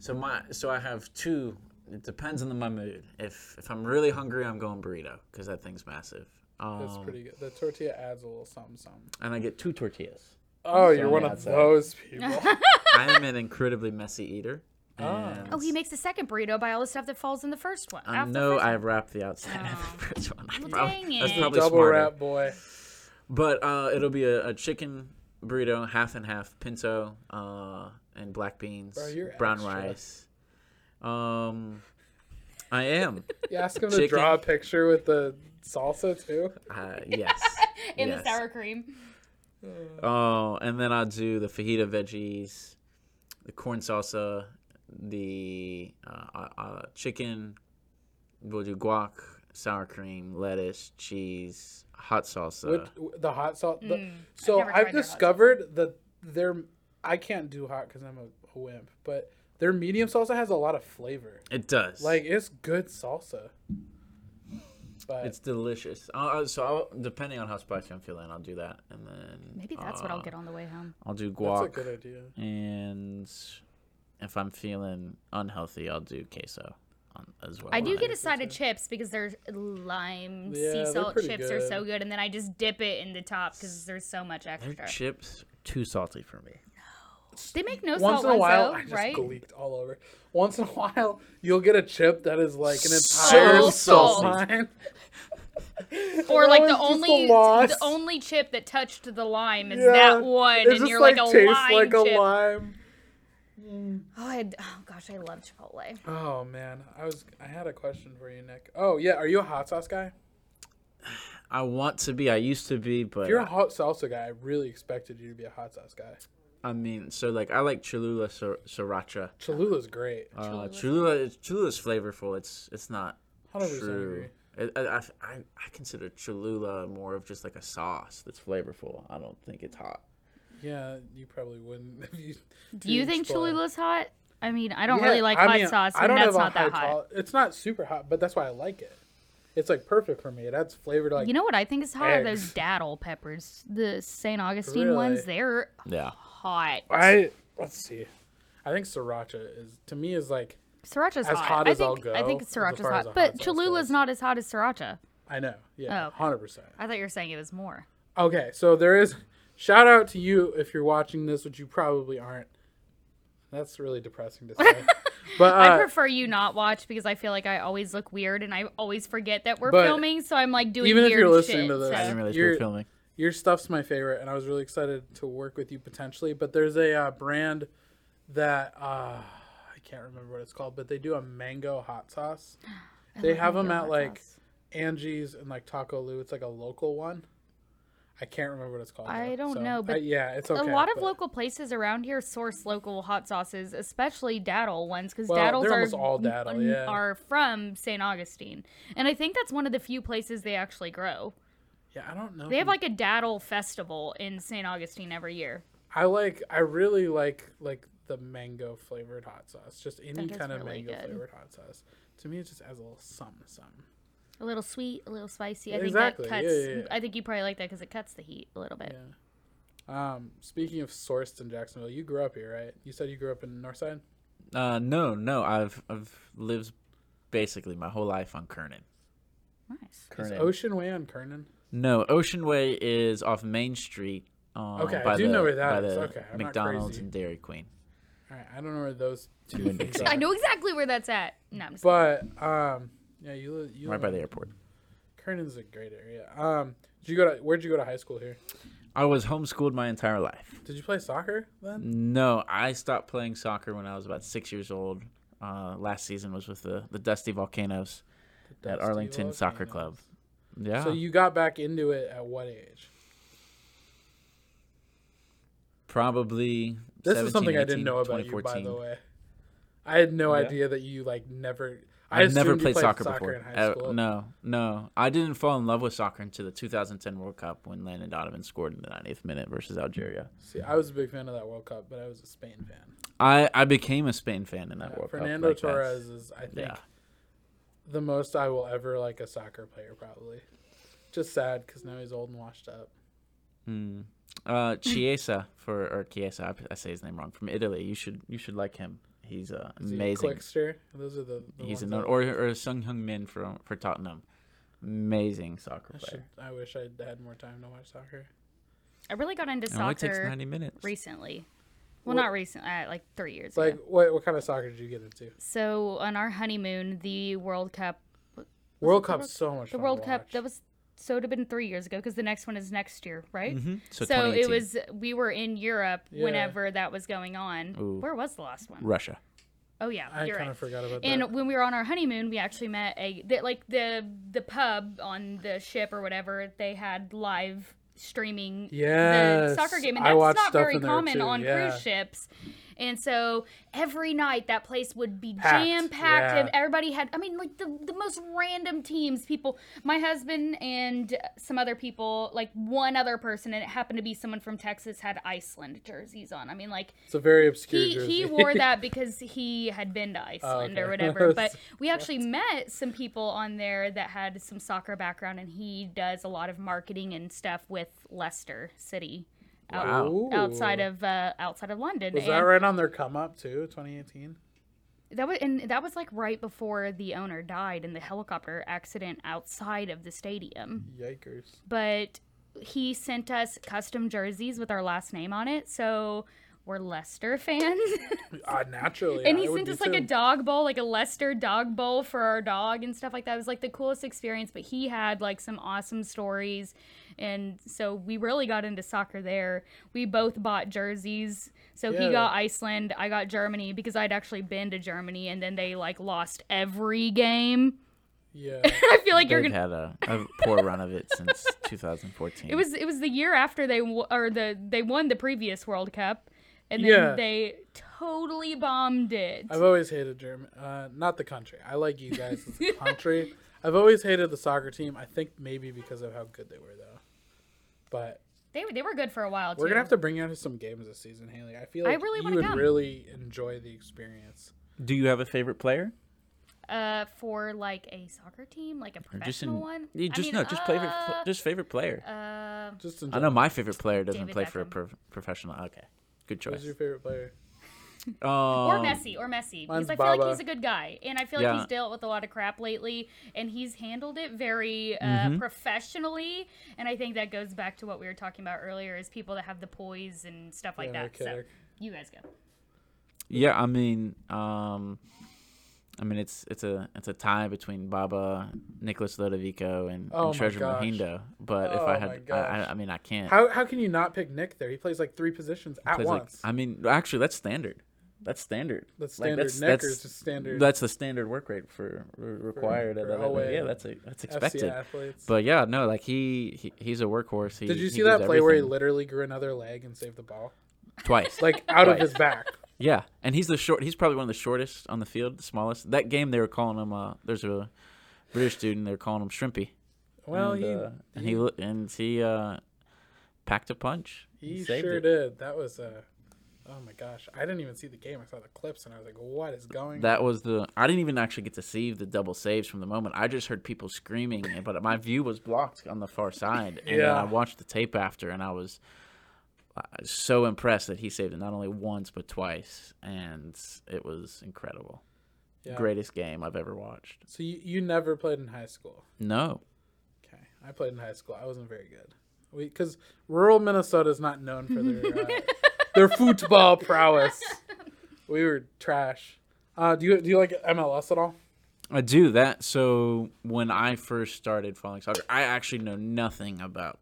so my so I have two. It depends on my mood. If if I'm really hungry, I'm going burrito because that thing's massive. Um, That's pretty good. The tortilla adds a little something, something. And I get two tortillas. Oh, you're one of outside. those people. I am an incredibly messy eater. And Oh, he makes the second burrito by all the stuff that falls in the first one. I after the know first I one. wrapped the outside of Oh. the first one. I Well, prob- dang That's it. probably Double smarter. wrap boy. But uh, it'll be a, a chicken burrito, half and half, pinto, uh, and black beans, Bro, you're brown extra. rice. Um, I am. You ask him to draw a picture with the salsa too. Uh, yes. in yes. the sour cream. Oh, and then I'll do the fajita veggies, the corn salsa, the uh, uh, uh, chicken. We'll do guac, sour cream, lettuce, cheese, hot salsa. Which, the hot sauce. the- Mm, so I've, tried their hot discovered that their I can't do hot because I'm a, a wimp, but their medium salsa has a lot of flavor. It does. Like it's good salsa. But It's delicious. Uh, Uh, so I'll, depending on how spicy I'm feeling, I'll do that, and then Maybe that's what I'll uh, get on the way home. I'll do guac. that's a good idea. and if I'm feeling unhealthy, I'll do queso as well. I do get a side of chips because there's lime Yeah, sea salt pretty chips are so good. good, and then I just dip it in the top because there's so much extra. Their extra. chips too salty for me. They make no once salt in a while, though, I just right? leaked all over. Once in a while, you'll get a chip that is like an entire So salt salty. Or like the only loss. the only chip that touched the lime is Yeah. that one, and you're like, like, a lime like a chip. lime. Mm. Oh, I, oh gosh, I love Chipotle. Oh man, I was I had a question for you, Nick. Oh yeah, are you a hot sauce guy? I want to be. I used to be, but If you're a hot salsa guy, I really expected you to be a hot sauce guy. I mean, so like I like Cholula sir- sriracha. Cholula's great. Uh, Cholula, is- Cholula is flavorful. It's it's not 100% true. agree. I, I, I I consider Cholula more of just like a sauce that's flavorful. I don't think it's hot. Yeah, you probably wouldn't. If you, Do you think Chipotle. Cholula's hot? I mean, I don't Yeah, really like I hot mean, sauce, I and that's not that hot. tol- It's not super hot, but that's why I like it. It's like perfect for me. It adds flavor to like. you know what I think is hot? Are eggs. those datil peppers, the St. Augustine ones. They're Yeah. Hot. I let's see. I think sriracha is to me is like Sriracha's As hot. hot I as think, I'll go, I think sriracha's far hot, but hot sauce Cholula's not as hot as sriracha. I know. Yeah, Oh. hundred percent. I thought you were saying it was more. Okay, so there is shout out to you if you're watching this, which you probably aren't. That's really depressing to say. but I uh, prefer you not watch because I feel like I always look weird and I always forget that we're filming. So I'm like doing even if you're listening shit, to this- so- I didn't realize we You're- were filming. Your stuff's my favorite, and I was really excited to work with you potentially. But there's a uh, brand that uh, I can't remember what it's called, but they do a mango hot sauce. They have them at, like, sauce. Angie's and like Taco Lu. It's like a local one. I can't remember what it's called. I though, don't so- know, but I- yeah, it's okay. a lot of but- local places around here source local hot sauces, especially datil ones, because Well, datils they're all datil, yeah. are from St. Augustine, and I think that's one of the few places they actually grow. Yeah, I don't know. They have like a datil festival in St. Augustine every year. I like. I really like like the mango flavored hot sauce. Just any That is kind of really mango good. flavored hot sauce. To me, it just adds a little something, something. A little sweet, a little spicy. I Exactly, think that yeah, cuts. yeah, yeah. I think you probably like that because it cuts the heat a little bit. Yeah. Um, speaking of sourced in Jacksonville, you grew up here, right? You said you grew up in Northside. Uh, no, no. I've I've lived basically my whole life on Kernan. Nice. Is Oceanway on Kernan? No, Oceanway is off Main Street. Um, Okay, I by do the, know where that by is. the Okay, I'm not McDonald's and Dairy Queen. All right, I don't know where those two things are. I know exactly where that's at. No, I'm just But um, yeah, you live you Right live by the airport. Kernan's a great area. Um, did you go to where'd you go to high school here? I was homeschooled my entire life. Did you play soccer then? No, I stopped playing soccer when I was about six years old. Uh, last season was with the, the Dusty Volcanoes at Dusty Arlington Soccer Club. Yeah. So you got back into it at what age? Probably. This is something I didn't know about you, by the way. I had no Yeah. idea that you like never. I I've never assumed you played soccer, before. in high Uh, school. no, no. I didn't fall in love with soccer until the 2010 World Cup when Landon Donovan scored in the 90th minute versus Algeria. See, I was a big fan of that World Cup, but I was a Spain fan. I, I became a Spain fan in that Yeah, World Fernando Cup. like, Torres that's- is, I think, Yeah. The most I will ever like a soccer player, probably. Just sad because now he's old and washed up. Mm. Uh, Chiesa for or Chiesa, I, I say his name wrong. From Italy, you should you should like him. He's uh, Is he a amazing. Quickster. Those are the. the He's ones an that- or or Son Heung-min for for Tottenham. Amazing soccer I, player. should, I wish I had more time to watch soccer. I really got into It only takes 90 minutes. recently. Well, What- not recent, uh, like three years Like, ago. what what kind of soccer did you get into? So on our honeymoon, the World Cup, World the Cup's World- so much the fun World to Cup, watch. that was so it would have been three years ago because the next one is next year, right? hmm So, So, it was we were in Europe Yeah. whenever that was going on. Ooh. Where was the last one? Russia. Oh yeah, I you're kind right. of forgot about And that. And when we were on our honeymoon, we actually met a the, like the the pub on the ship or whatever. They had live streaming Yes, the soccer game, and that's not very common too, on yeah. cruise ships. And so every night that place would be jam packed, yeah. and everybody had. I mean, like the the most random teams. People, my husband and some other people, like one other person, and it happened to be someone from Texas, had Iceland jerseys on. I mean, like It's a very obscure he, jersey. he wore that because he had been to oh, Iceland or okay. whatever. But we actually met some people on there that had some soccer background, and he does a lot of marketing and stuff with Leicester City, out, Wow. outside of uh, outside of London. Was and that right on their come up too? 2018. that was and that was like right before the owner died in the helicopter accident outside of the stadium. Yikers. but he sent us custom jerseys with our last name on it. So were Leicester fans. Uh, naturally, and I he sent us like a dog bowl, like a Leicester dog bowl for our dog and stuff like that. It was like the coolest experience, but he had like some awesome stories. And so we really got into soccer there. We both bought jerseys. So he got Iceland, I got Germany because I'd actually been to Germany and then they like lost every game. Yeah. I feel like you're gonna had a, a poor run of it since 2014. It was it was the year after they w- or the they won the previous World Cup and then Yeah. they totally bombed it. I've always hated German. Uh, not the country. I like you guys as a country. I've always hated the soccer team. I think maybe because of how good they were, though. But They were- they were good for a while too. we're gonna have to bring you to some games this season, Haley. I feel I like really you would come. really enjoy the experience. Do you have a favorite player? uh for like a soccer team, like a Or professional just in, one. You I just mean, no, just favorite, pl- uh, just favorite player. uh, Just I know my favorite player doesn't David play for a pro- professional. Okay, good choice. Who's your favorite player? or Um, Messi, or Messi, because I feel like he's a good guy, and I feel like Yeah. he's dealt with a lot of crap lately, and he's handled it very uh, Mhm. professionally, and I think that goes back to what we were talking about earlier: is people that have the poise and stuff like Yeah, that. So you guys go. Yeah, I mean, um, I mean it's it's a it's a tie between Baba, Nicholas Lodovico, and, Oh and Treasure gosh. Mohindo. But if Oh I had, I, I. I mean, I can't. How how can you not pick Nick there? He plays like three positions at plays like- once. I mean, actually, that's standard. That's standard. that's like, standard. that's- Nick that's- is just standard. That's the standard work rate for re- required for at that level. Yeah, that's a, that's expected. But yeah, no, like he, he he's a workhorse. He, Did you he see that play where he literally grew another leg and saved the ball? twice? Like out of his back. Yeah, and he's the short. He's probably one of the shortest on the field, the smallest. That game they were calling him. Uh, there's a British student. They were calling him Shrimpy. Well, and, he uh, and he lo- and he uh, packed a punch. he sure it. did. That was a. Oh my gosh! I didn't even see the game. I saw the clips and I was like, "What is going?" That was the. I didn't even actually get to see the double saves from the moment. I just heard people screaming, but my view was blocked on the far side. And then Yeah. I watched the tape after, and I was so impressed that he saved it not only once but twice, and it was incredible. Yeah. Greatest game I've ever watched. So you, you never played in high school? No, Okay, I played in high school. I wasn't very good. We because rural Minnesota is not known for their uh, their football prowess. We were trash. Uh, do you do you like MLS at all? I do that. So when I first started following soccer, I actually know nothing about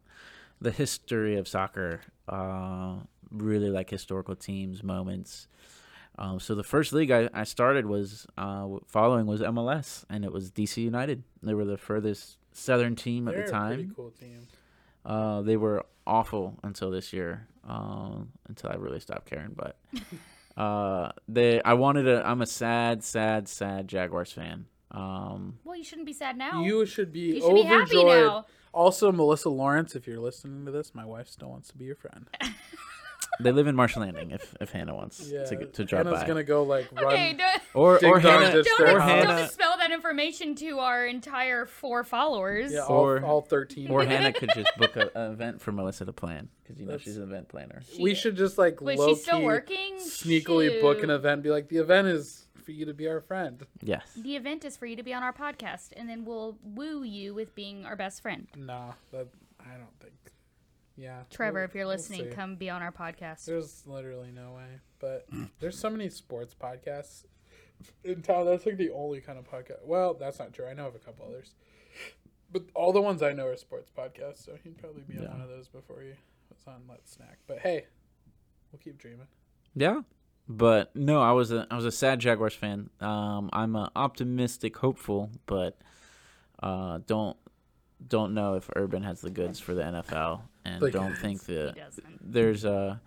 the history of soccer. Uh, really like historical teams, moments. Um, so the first league I, I started was uh, following was MLS, and it was DC United. They were the furthest southern team at They're the a pretty time. cool team. Uh, they were awful until this year, um, until I really stopped caring. But uh, they, I wanted a. I'm a sad, sad, sad Jaguars fan. Um, Well, you shouldn't be sad now. You should be You should be happy overjoyed. now. Also, Melissa Lawrence, if you're listening to this, my wife still wants to be your friend. they live in Marsh Landing. If if Hannah wants Yeah, to to drop by, Hannah's by, gonna go like run. Okay, don't, or Ding or dong Hannah, just don't, their or house. don't Hannah, dispel that information to our entire four followers. Yeah, all, Or- all thirteen. or Hannah could just book a, an event for Melissa to plan because you know That's- she's an event planner. we should just like Wait, low she's still key, working? sneakily book an Shoot. event. Be like, the event is for you to be our friend. Yes. The event is for you to be on our podcast, and then we'll woo you with being our best friend. No, that I don't think. Yeah, Trevor, we'll- if you're we'll listening, come be on our podcast. There's literally no way, but there's so many sports podcasts in town. That's like the only kind of podcast. Well, that's not true. I know of a couple others, but all the ones I know are sports podcasts. So he'd probably be on Yeah. one of those before he was on Let's Snack. But hey, we'll keep dreaming. Yeah. But no, I was a I was a sad Jaguars fan. Um, I'm a optimistic, hopeful, but uh, don't don't know if Urban has the goods for the NFL, and The don't goods. think that there's uh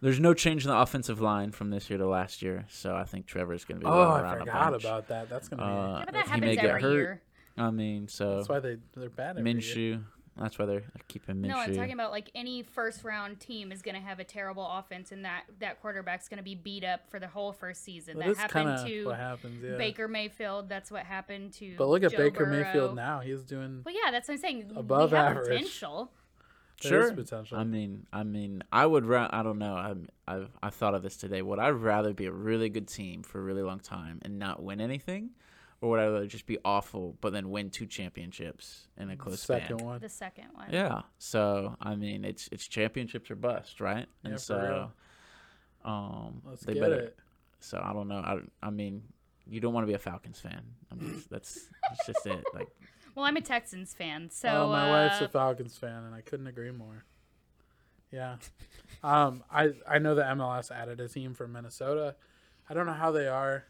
there's no change in the offensive line from this year to last year. So I think Trevor's going to be Oh, I around a forgot bunch. about that. That's gonna be. Uh, Yeah, but that he may happens get every hurt. year. I mean, so that's why they they're bad. Every year. Minshew. That's why they're keeping Minshew. No, I'm talking about like any first round team is going to have a terrible offense, and that that quarterback's going to be beat up for the whole first season. That that is happened kind of to what happens. Yeah. Baker Mayfield. That's what happened to. But look at Joe Baker Burrow. Mayfield now. He's doing. Well, yeah, that's what I'm saying. Above we have average. potential. there is Sure. potential. I mean, I mean, I would. Ra- I don't know. I'm, I've I thought of this today. Would I rather be a really good team for a really long time and not win anything, or would I rather just be awful but then win two championships in a close Second span? one. The second one. Yeah. So I mean, it's it's championships or bust, right? Yeah, And for real. Um, Let's they get better. it. So I don't know. I, I mean, you don't want to be a Falcons fan. I mean, that's that's just it. Like Well, I'm a Texans fan, so oh, my wife's uh, a Falcons fan, and I couldn't agree more. Yeah, um, I I know the MLS added a team from Minnesota. I don't know how they are.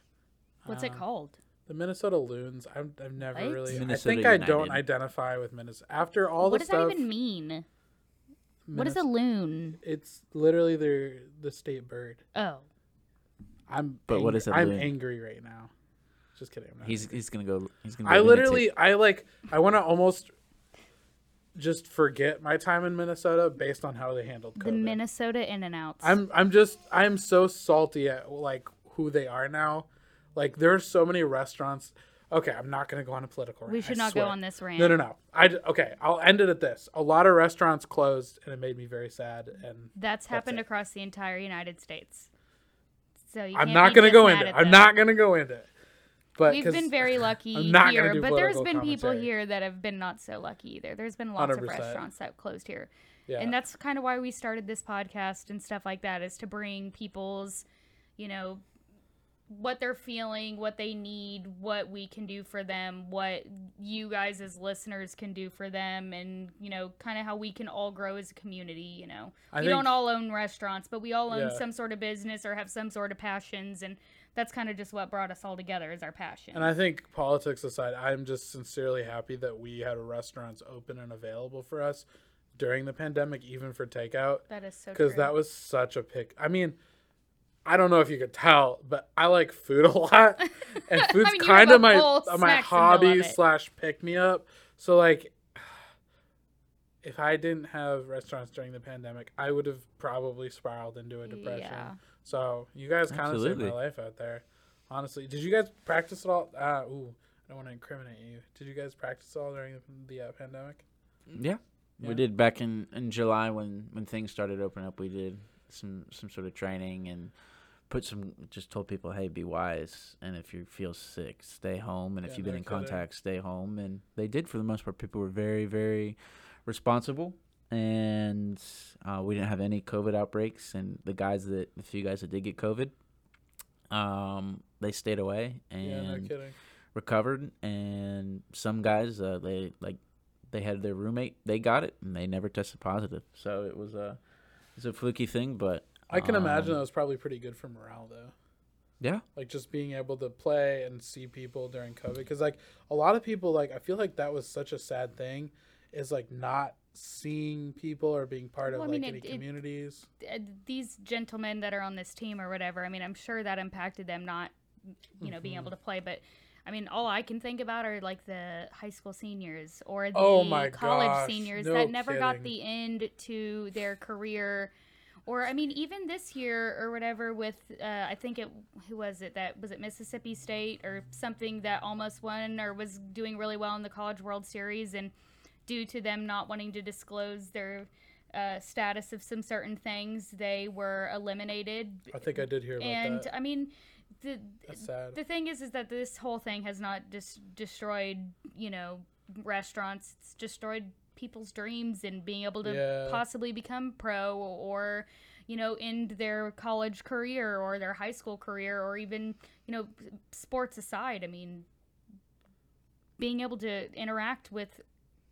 what's Uh, it called? The Minnesota Loons. I've, I've never What? really. Minnesota I think I don't identify with Minnesota after all what the stuff. What does that even mean? What is a loon? It's literally their the state bird. Oh, I'm. But what angry- is a I'm loon? angry right now. Just kidding. I'm not he's angry. he's gonna go. He's gonna. Go I lunatic. literally, I like, I want to almost just forget my time in Minnesota based on how they handled the Minnesota In and Outs. I'm, I'm just, I'm so salty at like who they are now. Like, there are so many restaurants. Okay, I'm not gonna go on a political. we should I not swear. go on this rant. No, no, no. I okay. I'll end it at this. A lot of restaurants closed, and it made me very sad. And That's happened it. across the entire United States. So you I'm not gonna go into. it. I'm not gonna go into it. But we've been very lucky here, but there's been people here that have been not so lucky either. There's been lots of 100%. restaurants that closed here. yeah. And that's kind of why we started this podcast and stuff like that is to bring people's, you know, what they're feeling, what they need, what we can do for them, what you guys as listeners can do for them, and, you know, kind of how we can all grow as a community, you know. I we think- don't all own restaurants, but we all own Yeah. some sort of business or have some sort of passions. And that's kind of just what brought us all together is our passion. And I think politics aside, I'm just sincerely happy that we had restaurants open and available for us during the pandemic, even for takeout, that is so because that was such a pick. I mean, I don't know if you could tell, but I like food a lot, and food's mean, kind of my whole my hobby slash pick me up. So like, if I didn't have restaurants during the pandemic, I would have probably spiraled into a depression. Yeah. So you guys kind of saved my life out there. Honestly, did you guys practice at all? Uh, ooh, I don't want to incriminate you. Did you guys practice at all during the, the uh, pandemic? Yeah. Yeah. We did back in, in July when, when things started opening up. We did some some sort of training and put some just told people, hey, be wise, and if you feel sick, stay home, and Yeah, if you've been in contact, stay home. And they did for the most part. People were very very responsible, and uh, we didn't have any COVID outbreaks. And the guys that the few guys that did get COVID, um, they stayed away and yeah, no recovered and some guys uh, they like they had their roommate they got it and they never tested positive so it was a it's a fluky thing but I can imagine um, that was probably pretty good for morale, though. yeah Like just being able to play and see people during COVID, because like a lot of people, like I feel like that was such a sad thing, is like not seeing people or being part of Well, I like mean, any it- it- communities. uh, these gentlemen that are on this team or whatever, I mean, I'm sure that impacted them not, you know, Mm-hmm. being able to play. But I mean, all I can think about are like the high school seniors or the Oh my college gosh, seniors no that never got the end to their career. Or I mean, even this year or whatever, with uh, I think it who was it that was it Mississippi State or something that almost won or was doing really well in the College World Series, and due to them not wanting to disclose their uh, status of some certain things, they were eliminated. I think I did hear about And that. And I mean, the the thing is, is that this whole thing has not just destroyed, you know, restaurants. It's destroyed people's dreams and being able to Yeah. possibly become pro or, you know, end their college career or their high school career or even, you know, sports aside. I mean, being able to interact with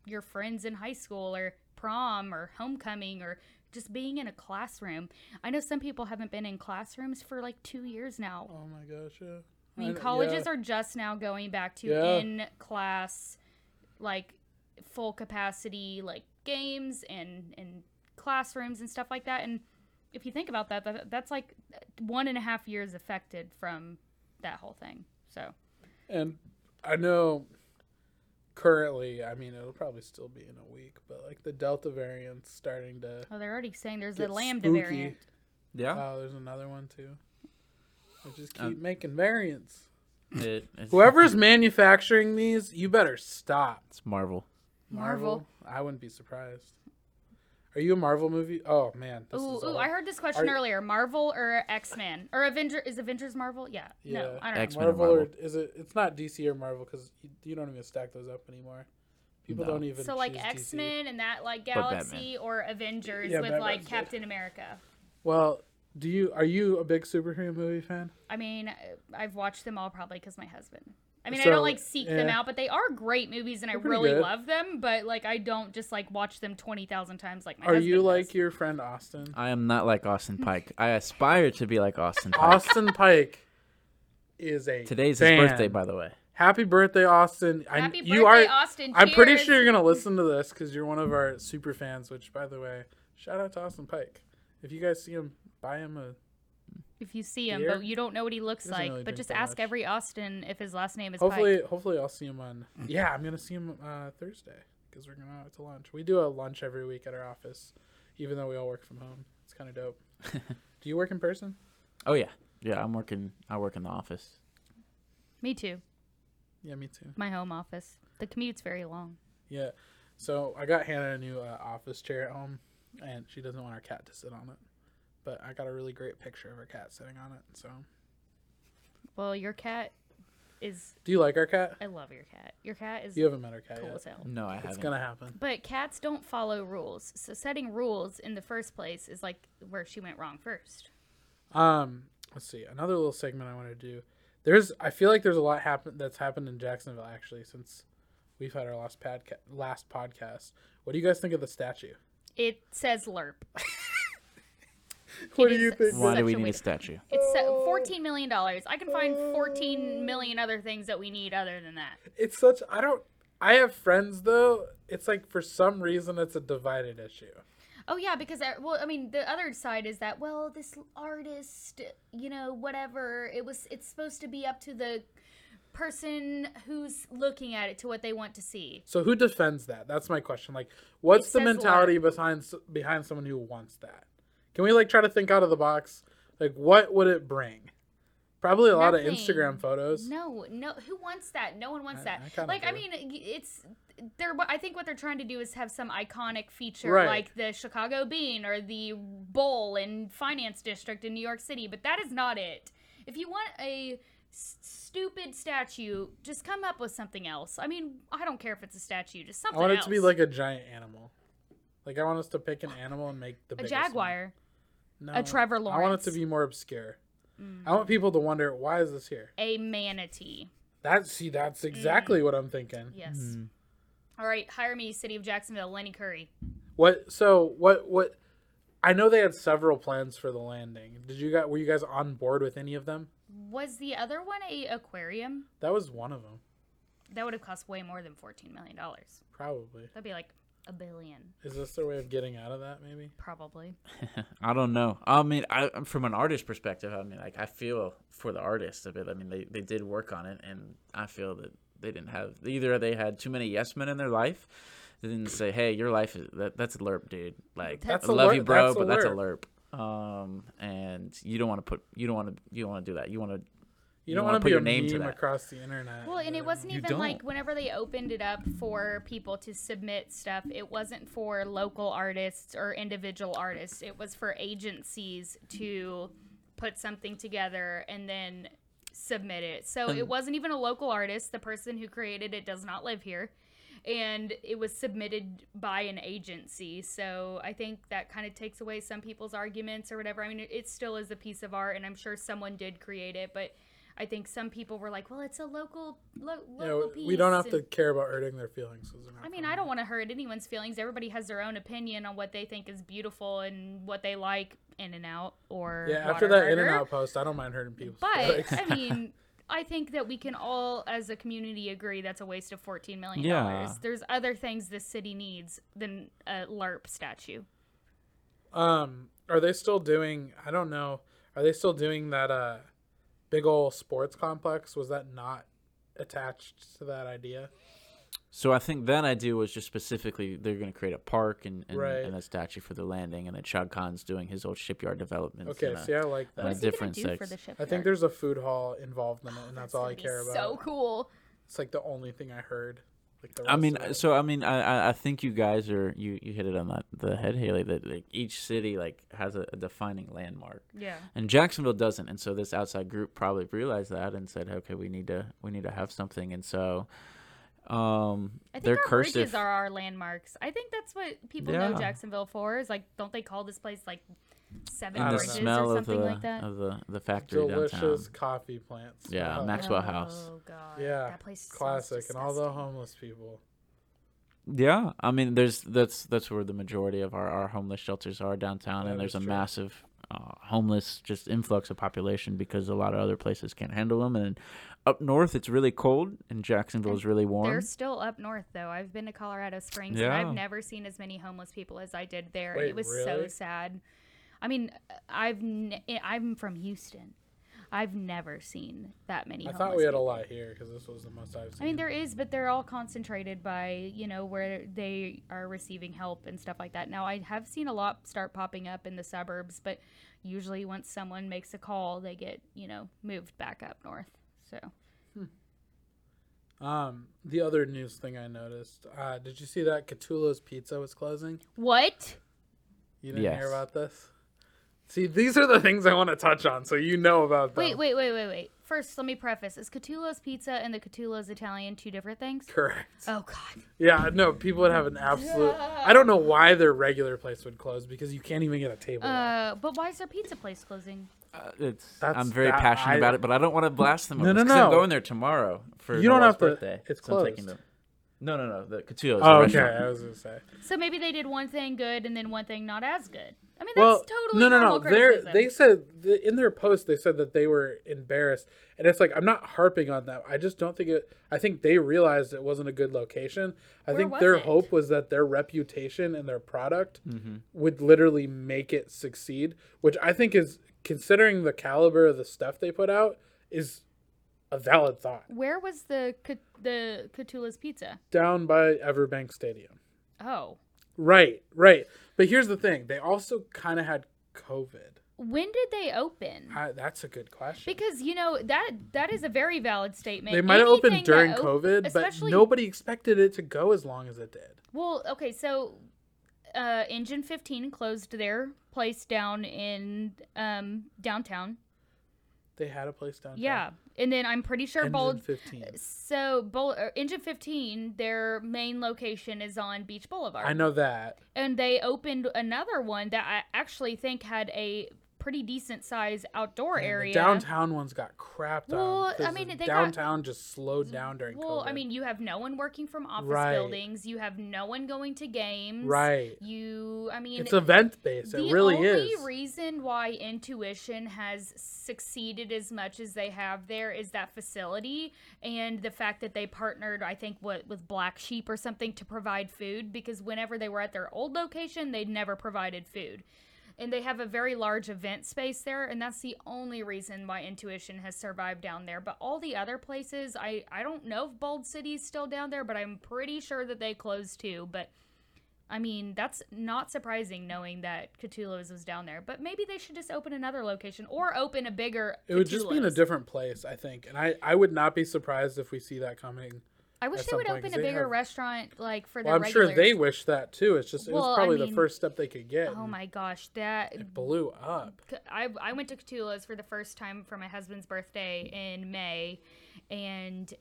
your friends in high school or prom or homecoming or just being in a classroom. I know some people haven't been in classrooms for like two years now. Oh my gosh, yeah. I mean, kn- colleges yeah. are just now going back to Yeah. in class, like full capacity, like games and and classrooms and stuff like that. And if you think about that, that that's like one and a half years affected from that whole thing. So And I know currently, I mean, it'll probably still be in a week, but like the Delta variant's starting to. oh, they're already saying there's Get a lambda spooky. variant. yeah Oh, there's another one too. They just keep Um, making variants. it, it's, Whoever's manufacturing these, you better stop. it's marvel Marvel. I wouldn't be surprised. Are you a Marvel movie? Oh man, this Ooh, is ooh, I heard this question Are- earlier: Marvel or X Men or Avenger? Is Avengers Marvel? Yeah. No, Yeah. I don't know. X-Men or Marvel, or Marvel. is it? It's not DC or Marvel because you, you don't even stack those up anymore. People No. don't even. So like X Men and that like Galaxy or Avengers Yeah, with Batman's like good. Captain America. Well, Do you are you a big superhero movie fan? I mean, I've watched them all probably because my husband. I mean, I don't like seek them out, but they are great movies, and I They're pretty really good. love them. But like, I don't just like watch them twenty thousand times like my Are husband you does. like your friend Austin? I am not like Austin Pike. I aspire to be like Austin Pike. Austin Pike is a Today's fan. his birthday, by the way. Happy birthday, Austin! I- Happy you birthday, are. Austin! I'm pretty sure you're gonna listen to this because you're one of our super fans. Which, by the way, shout out to Austin Pike. If you guys see him, buy him a. If you see him, Beer? but you don't know what he looks doesn't like, really but just ask much. every Austin if his last name is Hopefully, Pike. hopefully I'll see him on. Yeah, I'm gonna see him uh, Thursday because we're gonna out to lunch. We do a lunch every week at our office, even though we all work from home. It's kind of dope. do you work in person? Oh yeah, yeah. I'm working. I work in the office. Me too. Yeah, me too. My home office. The commute's very long. Yeah. So I got Hannah a new uh, office chair at home, and she doesn't want our cat to sit on it. But I got a really great picture of our cat sitting on it. So, Well, your cat is. do you like our cat? I love your cat. Your cat is You haven't met our cat cool yet. as hell. No, I It's haven't. It's gonna happen. But cats don't follow rules. So setting rules in the first place is like where she went wrong first. Um, let's see. Another little segment I want to do. There's, I feel like there's a lot happen that's happened in Jacksonville actually since we've had our last podca- last podcast. What do you guys think of the statue? It says LERP. What do you think? Why do we need a statue? It's set- fourteen million dollars. I can find fourteen million other things that we need other than that. It's such. I don't. I have friends though. It's like for some reason it's a divided issue. Oh yeah, because uh, well, I mean, the other side is that well, this artist, you know, whatever it was, it's supposed to be up to the person who's looking at it to what they want to see. So who defends that? That's my question. Like, what's It the says mentality behind behind someone who wants that? Can we like try to think out of the box? Like, what would it bring? Probably a lot of Instagram photos. No, no, who wants that? No one wants I- that. I like, I mean, it's they're. I think what they're trying to do is have some iconic feature, Right. like the Chicago Bean or the Bowl in Finance District in New York City. But that is not it. If you want a s- stupid statue, just come up with something else. I mean, I don't care if it's a statue, just something. I want it else. to be like a giant animal. Like I want us to pick an animal and make the a biggest one. Jaguar. No, a Trevor I want it Mm. to be more obscure. I want people to wonder why is this here. a manatee. That see, that's exactly Mm. what I'm thinking. Yes. All right, hire me, City of Jacksonville, Lenny Curry. What? So what? What? I know they had several plans for the landing. Did you guys? Were you guys on board with any of them? Was the other one a aquarium? That was one of them, That would have cost way more than fourteen million dollars. probably. That'd be like a billion, Is this their way of getting out of that? Maybe. probably. I don't know. I mean, I from an artist perspective, I mean, like I feel for the artist a bit. I mean, they they did work on it, and I feel that they didn't have either. They had too many yes men in their life. They didn't say, "Hey, your life is that that's a lerp, dude." Like, That's I a love lerp- you, bro, that's a but that's a lerp. lerp. Um, and you don't want to put, you don't want to, you don't want to do that. You want to, You, You don't wanna want to put be your a name to meme that. across the internet. Well, and it wasn't even like don't. whenever they opened it up for people to submit stuff, it wasn't for local artists or individual artists. It was for agencies to put something together and then submit it. So it um. wasn't even a local artist. The person who created it does not live here. And it was submitted by an agency. So I think that kind of takes away some people's arguments or whatever. I mean, it, it still is a piece of art, and I'm sure someone did create it, but I think some people were like, "Well, it's a local lo- You local know, piece." we don't have to care about hurting their feelings. not I mean, from I don't want to hurt anyone's feelings. Everybody has their own opinion on what they think is beautiful and what they like in and out or Yeah, after that In and Out post, I don't mind hurting people. But feelings. I mean, I think that we can all, as a community, agree that's a waste of fourteen million Yeah. dollars. There's other things this city needs than a LARP statue. Um, are they still doing? I don't know. Are they still doing that? Uh, big old sports complex. Was that not attached to that idea? So I think that idea was just specifically they're going to create a park and and, Right. and a statue for the landing, and then Shad Khan's doing his old shipyard development. Okay, see, I like that. What's he different do for sex. the I think there's a food hall involved in it, and oh, that's, all I gonna be care about. So cool. It's like the only thing I heard. Like the I mean, of so I mean, I I- I think you guys are you you hit it on that the head, Haley. That like each city like has a, a defining landmark, Yeah. and Jacksonville doesn't. And so this outside group probably realized that and said, okay, we need to we need to have something. And so, um, I think they're our cursed bridges are our landmarks. I think that's what people know Jacksonville for. Is like, don't they call this place like Seven And I the. Bridges smell or of the like that. of the the factory Delicious downtown. coffee plants. Yeah, Wow. Maxwell House. Oh god. Yeah, That place smells classic, and all the homeless people. Yeah, I mean, there's that's that's where the majority of our, our homeless shelters are downtown, That and there's a true. massive uh, homeless just influx of population because a lot of other places can't handle them. And up north, it's really cold, and Jacksonville is really warm. They're still up north though. I've been to Colorado Springs and I've never seen as many homeless people as I did there. Wait, it was really? so sad. I mean, I've n- I'm from Houston. I've never seen that many. I thought we had a lot here because this was the most I've seen. I mean, there is, but they're all concentrated by you know where they are receiving help and stuff like that. Now, I have seen a lot start popping up in the suburbs, but usually once someone makes a call, they get you know moved back up north. So Um, the other news thing I noticed. Uh, did you see that Catullo's Pizza was closing? what? You didn't Yes. hear about this? See, these are the things I want to touch on, so you know about them. Wait, wait, wait, wait, wait. First, let me preface: Is Catullo's Pizza and the Catullo's Italian two different things? Correct. Oh God. Yeah, no, people would have an absolute. I don't know why their regular place would close because you can't even get a table. there. Uh, but why is their pizza place closing? Uh, it's That's- I'm very that- passionate I- about it, but I don't want to blast them. No, over no, I'm going there tomorrow for You don't Noel's have to- birthday. it's so I'm taking closed. them. No, no, no. The Catullo's. the oh, okay. restaurant. I was gonna say. So maybe they did one thing good and then one thing not as good. I mean, that's Well, totally no, no, no. normal They're, criticism. they said th- in their post they said that they were embarrassed, and it's like I'm not harping on that. I just don't think it. I think they realized it wasn't a good location. I Where think their it? hope was that their reputation and their product Mm-hmm. would literally make it succeed, which I think is considering the caliber of the stuff they put out is a valid thought. Where was the the Catullo's Pizza? Down by Everbank Stadium. Oh, Right, right. But here's the thing: they also kind of had COVID. when did they open? I, that's a good question. Because you know that that is a very valid statement. They might have opened during that op- COVID, but especially- nobody expected it to go as long as it did. Well, okay, so uh, Engine 15 closed their place down in um, downtown. They had a place downtown. Yeah, and then I'm pretty sure Engine Bold. 15. So Bold, uh, Engine 15, their main location is on Beach Boulevard. I know that. and they opened another one that I actually think had a pretty decent size outdoor And area. The downtown ones got crapped on. Well, I mean, the they got- downtown just slowed down during Well, COVID. I mean, you have no one working from office Right. buildings. You have no one going to games. right. You, I mean, It's event based. It really is. The only reason why Intuition has succeeded as much as they have there is that facility and the fact that they partnered, I think, what with Black Sheep or something to provide food. Because whenever they were at their old location, they'd never provided food. And they have a very large event space there, and that's the only reason why Intuition has survived down there. But all the other places, I I don't know if Bold City's still down there, but I'm pretty sure that they closed too. But I mean, that's not surprising knowing that Catullo's was down there. But maybe they should just open another location or open a bigger. it would just be in a different place, I think. And I, I would not be surprised if we see that coming. I wish they would point, open 'cause a bigger have- restaurant like for Well, I'm sure they wish that too. It's just, it Well, was I probably mean- the first step they could get. Oh my gosh, that It blew up. I I went to Catullo's for the first time for my husband's birthday in May, and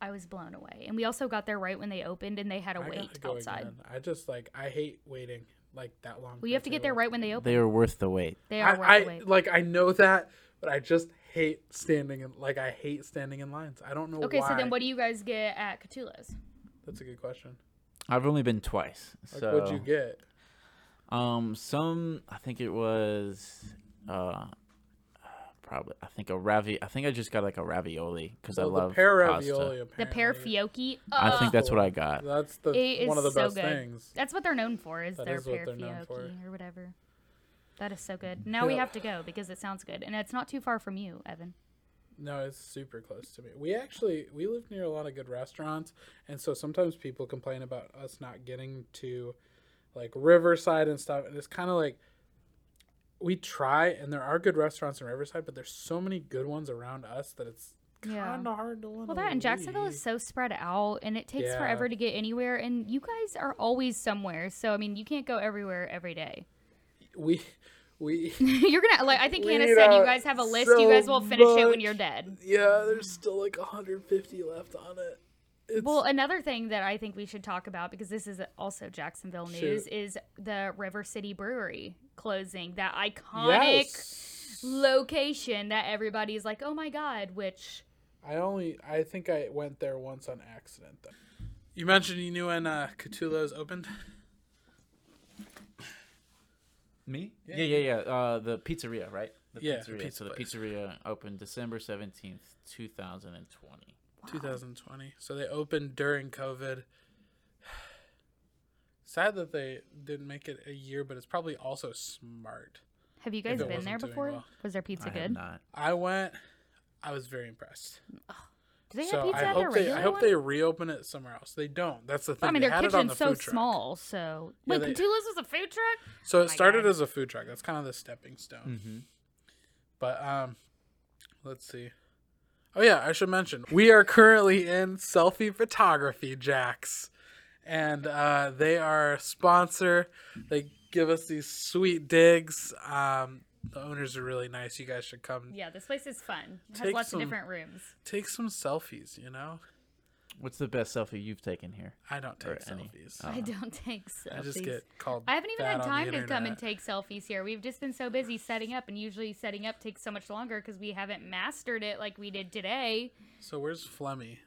I was blown away. And we also got there right when they opened, and they had to I wait go outside. again. I just like, I hate waiting like that long. Well, you have to get there right when they open. They are worth the wait. They are I, worth I the wait. like I know that, but I just hate standing in like I hate standing in lines. I don't know Okay, why. so then what do you guys get at Catullo's? That's a good question. I've only been twice. Like, so what'd you get? Um, some I think it was, uh, probably I think a ravi. I think I just got like a ravioli because I Well, love the pear pasta. ravioli. The pear apparently. fiocchi. I think that's what I got. That's the It one of the so best good. things. That's what they're known for is That their is what pear they're known for. fiocchi or whatever. That is so good. Now we have to go because it sounds good, and it's not too far from you, Evan. No, it's super close to me. We actually we live near a lot of good restaurants, and so sometimes people complain about us not getting to like Riverside and stuff. And it's kind of like we try, and there are good restaurants in Riverside, but there's so many good ones around us that it's Yeah. kind of hard to. Well, that and Jacksonville is so spread out, and it takes Yeah. forever to get anywhere. And you guys are always somewhere, so I mean, you can't go everywhere every day. We we you're gonna like. I think Hannah said you guys have a list. you guys will finish it when you're dead. yeah. There's still like 150 left on it. It's, Well, another thing that I think we should talk about because this is also Jacksonville news Shoot. is the River City Brewery closing. That iconic Yes. location that everybody's like, "Oh my god!" Which I only I think I went there once on accident though. You mentioned you knew when uh, Catullo's opened. Me? Yeah, Yeah, yeah, yeah. Uh, the pizzeria, right? The Yeah, pizzeria. pizza so the pizzeria opened December seventeenth, two thousand and twenty. 2020. So they opened during COVID. Sad that they didn't make it a year, but it's probably also smart. have you guys been there before? well. Was their pizza I good? not. I went. I was very impressed. Do they have pizza I hope they I hope one? they reopen it somewhere else. They don't. That's the thing. I mean, they their had it on kitchen's the so truck. small. So Yeah, wait, they- Catullo's was a food truck. So Oh it my started God. as a food truck. That's kind of the stepping stone. Mm-hmm. But um, let's see. Oh yeah, I should mention we are currently in selfie photography, Jacks, and uh, they are a sponsor. They give us these sweet digs. Um, the owners are really nice. You guys should come Yeah, this place is fun. It has lots some- of different rooms. take some selfies. You know, What's the best selfie you've taken here? I don't Or take any. selfies. Oh. I don't take selfies. I just get called. I haven't even had time to come and take selfies here. We've just been so busy setting up, and usually setting up takes so much longer because we haven't mastered it like we did today. So where's Flemmy?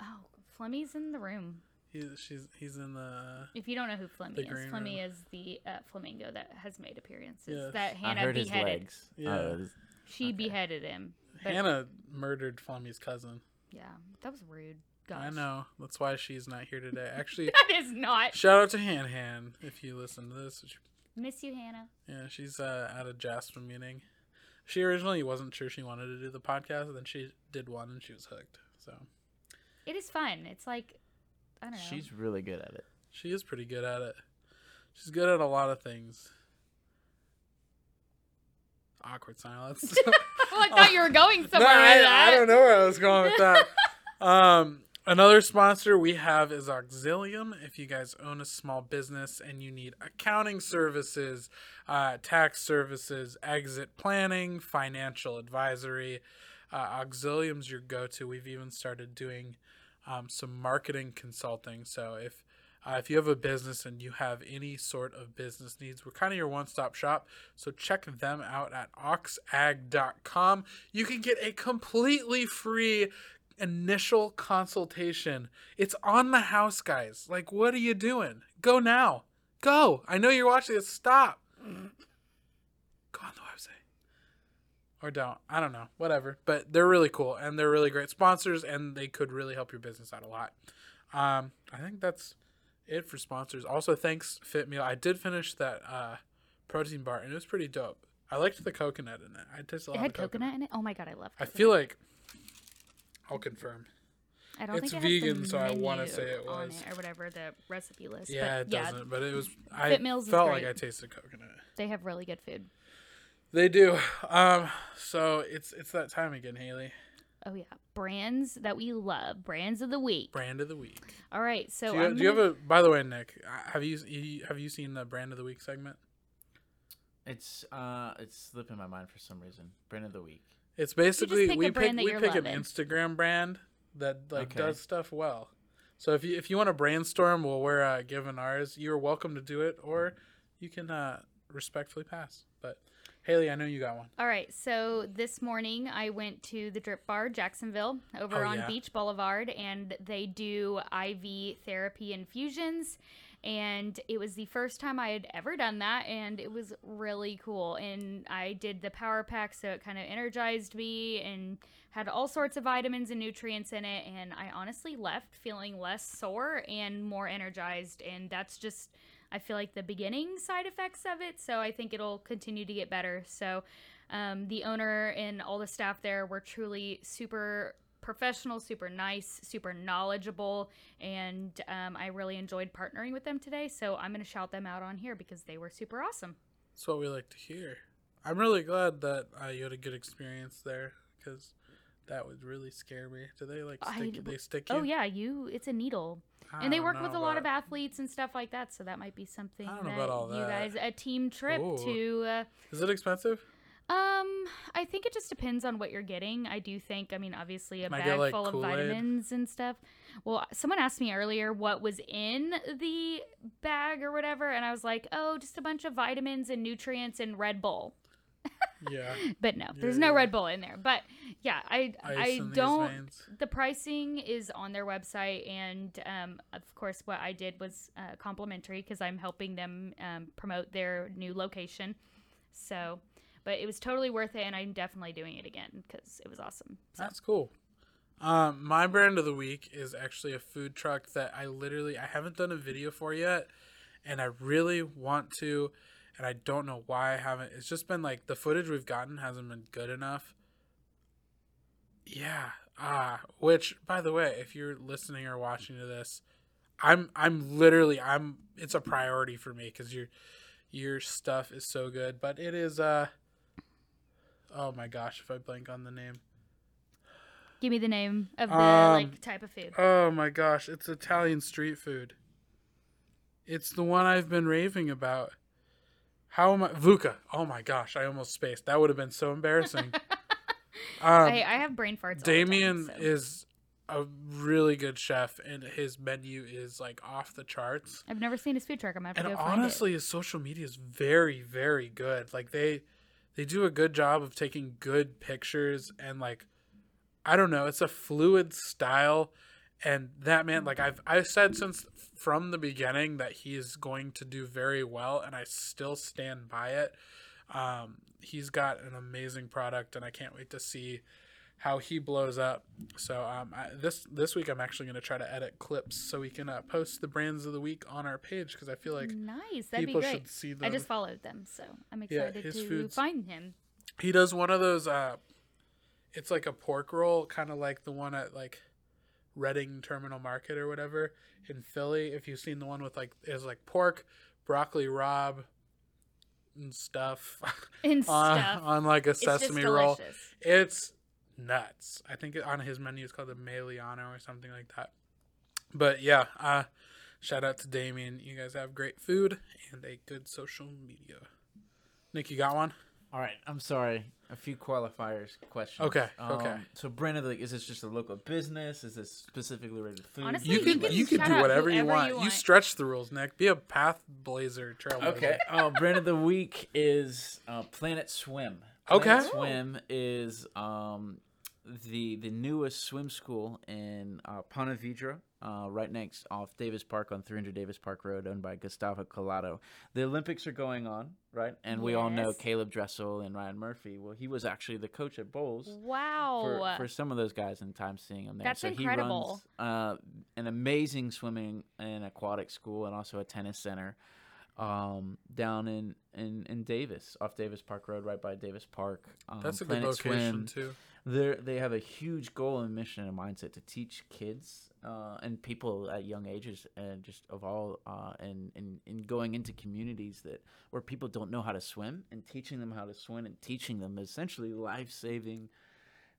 Oh, Flemmy's in the room. He's she's he's in the. If you don't know who Flemmy is, green Flemmy room. is the uh, flamingo that has made appearances. Yes. That I Hannah heard his beheaded. legs. Yeah. Oh, this- She beheaded him. But, Hannah murdered Flemmy's cousin. Yeah, that was rude. Gosh. I know. That's why she's not here today. Actually, That is not. shout out to Han Han if you listen to this. Miss you, Hannah. Yeah, she's uh, at a JASPA meeting. She originally wasn't sure she wanted to do the podcast, and then she did one and she was hooked. So It is fun. It's like, I don't know. she's really good at it. she is pretty good at it. She's good at a lot of things. Awkward silence. well, I thought you were going no, somewhere I, with that. I don't know where I was going with that. um, another sponsor we have is Auxilium. If you guys own a small business and you need accounting services, uh, tax services, exit planning, financial advisory, uh, Auxilium's your go-to. We've even started doing um, some marketing consulting. So if uh, if you have a business and you have any sort of business needs, we're kind of your one stop shop. So check them out at oxag.com. You can get a completely free initial consultation. It's on the house, guys. Like, what are you doing? Go now. Go. I know you're watching this. Stop. Go on the. Or don't. I don't know. Whatever. But they're really cool and they're really great sponsors and they could really help your business out a lot. Um, I think that's it for sponsors. Also, thanks Fit Meal. I did finish that uh, protein bar and it was pretty dope. I liked the coconut in it. I tasted a It lot had of coconut. coconut in it. Oh my god, I love. I feel like I'll confirm. I don't it's think it vegan, so I wanna say it on was. or whatever the recipe list. Yeah, but it doesn't, but it was. I Fit Meals is felt like. I tasted coconut. they have really good food. They do. Um, so it's it's that time again, Haley. Oh yeah, brands that we love, brands of the week. Brand of the week. All right, so do, you, I'm do you have a? By the way, Nick, uh, have you you- have you seen the brand of the week segment? It's uh, it's slipping my mind for some reason. Brand of the week. It's basically pick we pick we you're pick an. Instagram brand that like Okay. does stuff well. So if you if you want to brainstorm while we're uh, giving ours, you're welcome to do it, or you can uh, respectfully pass. But Haley, I know you got one. All right, so this morning I went to the Drip Bar Jacksonville over Oh, on yeah. Beach Boulevard, and they do IV therapy infusions. And it was the first time I had ever done that, and it was really cool. And I did the power pack, so it kind of energized me and had all sorts of vitamins and nutrients in it. And I honestly left feeling less sore and more energized. And that's just I feel like the beginning side effects of it. So I think it'll continue to get better. So um, the owner and all the staff there were truly super professional, super nice, super knowledgeable, and um, I really enjoyed partnering with them today. So I'm going to shout them out on here because they were super awesome. That's what we like to hear. I'm really glad that uh, you had a good experience there because that would really scare me. Do they like I- stick? they stick you? Oh yeah, you it's a needle. I And they work with a lot of athletes and stuff like that, so that might be something I don't know that about all that. you guys a team trip Ooh. to uh, Is it expensive? Um, I think it just depends on what you're getting. I do think, I mean, obviously a Might bag get, like, full of Kool-Aid. vitamins and stuff. Well, someone asked me earlier what was in the bag or whatever, and I was like, oh, just a bunch of vitamins and nutrients and Red Bull. Yeah. But no, there's Yeah, no yeah. Red Bull in there. But yeah, I Ice I don't. The pricing is on their website, and um, of course, what I did was uh, complimentary because I'm helping them um, promote their new location. So, but it was totally worth it, and I'm definitely doing it again because it was awesome. So, That's cool. Um, my brand of the week is actually a food truck that I literally I haven't done a video for yet, and I really want to, and I don't know why I haven't. It's just been like the footage we've gotten hasn't been good enough. Yeah. Ah, which by the way, if you're listening or watching to this, I'm I'm literally I'm it's a priority for me because your your stuff is so good. But it is uh oh my gosh, if I blank on the name. give me the name of the Um, like type of food. Oh my gosh, it's Italian street food. It's the one I've been raving about. How am I? Vuka. Oh my gosh, I almost spaced. That would have been so embarrassing. um, I, I have brain farts. time, Damien so. is a really good chef, and his menu is like off the charts. I've never seen his food truck. I'm gonna have And to go find honestly, his social media is very, very good. Like they, they do a good job of taking good pictures and like, I don't know, it's a fluid style, and that man, like I've I've said since from the beginning that he is going to do very well, and I still stand by it. Um, he's got an amazing product, and I can't wait to see how he blows up. So um, I, this this week I'm actually going to try to edit clips so we can uh, post the brands of the week on our page because I feel like. Nice, that'd be people great. should see them. I just followed them, so I'm excited his to food's- find him. he does one of those. Uh, it's like a pork roll, kind of like the one at like Reading Terminal Market or whatever in Philly. If you've seen the one with like it's like pork, broccoli rabe, and stuff And on, stuff. on like a It's sesame roll. It's nuts. I think on his menu it's called the Meliano or something like that. But yeah, uh, shout out to Damien. You guys have great food and a good social media. Nick, you got one? All right, I'm sorry. A few qualifiers questions. Okay, okay. Um, So, Brandon, like, is this just a local business? Is this specifically related to food? Honestly, You you can can you can do whatever you want. you You stretch the rules, Nick. Be a path blazer trailblazer. Okay. Oh, brand of the week is uh, Planet Swim. Okay. Planet Swim is um, the the newest swim school in uh, Ponte Vedra, uh, right next off Davis Park on 300 Davis Park Road, owned by Gustavo Collado. The Olympics are going on, right? And we all know Caleb Dressel and Ryan Murphy. Well, he was actually the coach at Bolles Wow. for, for some of those guys and time seeing them there. That's so incredible. he runs uh, an amazing swimming and aquatic school and also a tennis center um, down in, in, in Davis, off Davis Park Road, right by Davis Park. Um, That's a good location Swim. too. They they have a huge goal and mission and mindset to teach kids uh, and people at young ages and just of all uh, and, and and going into communities that where people don't know how to swim and teaching them how to swim and teaching them essentially life saving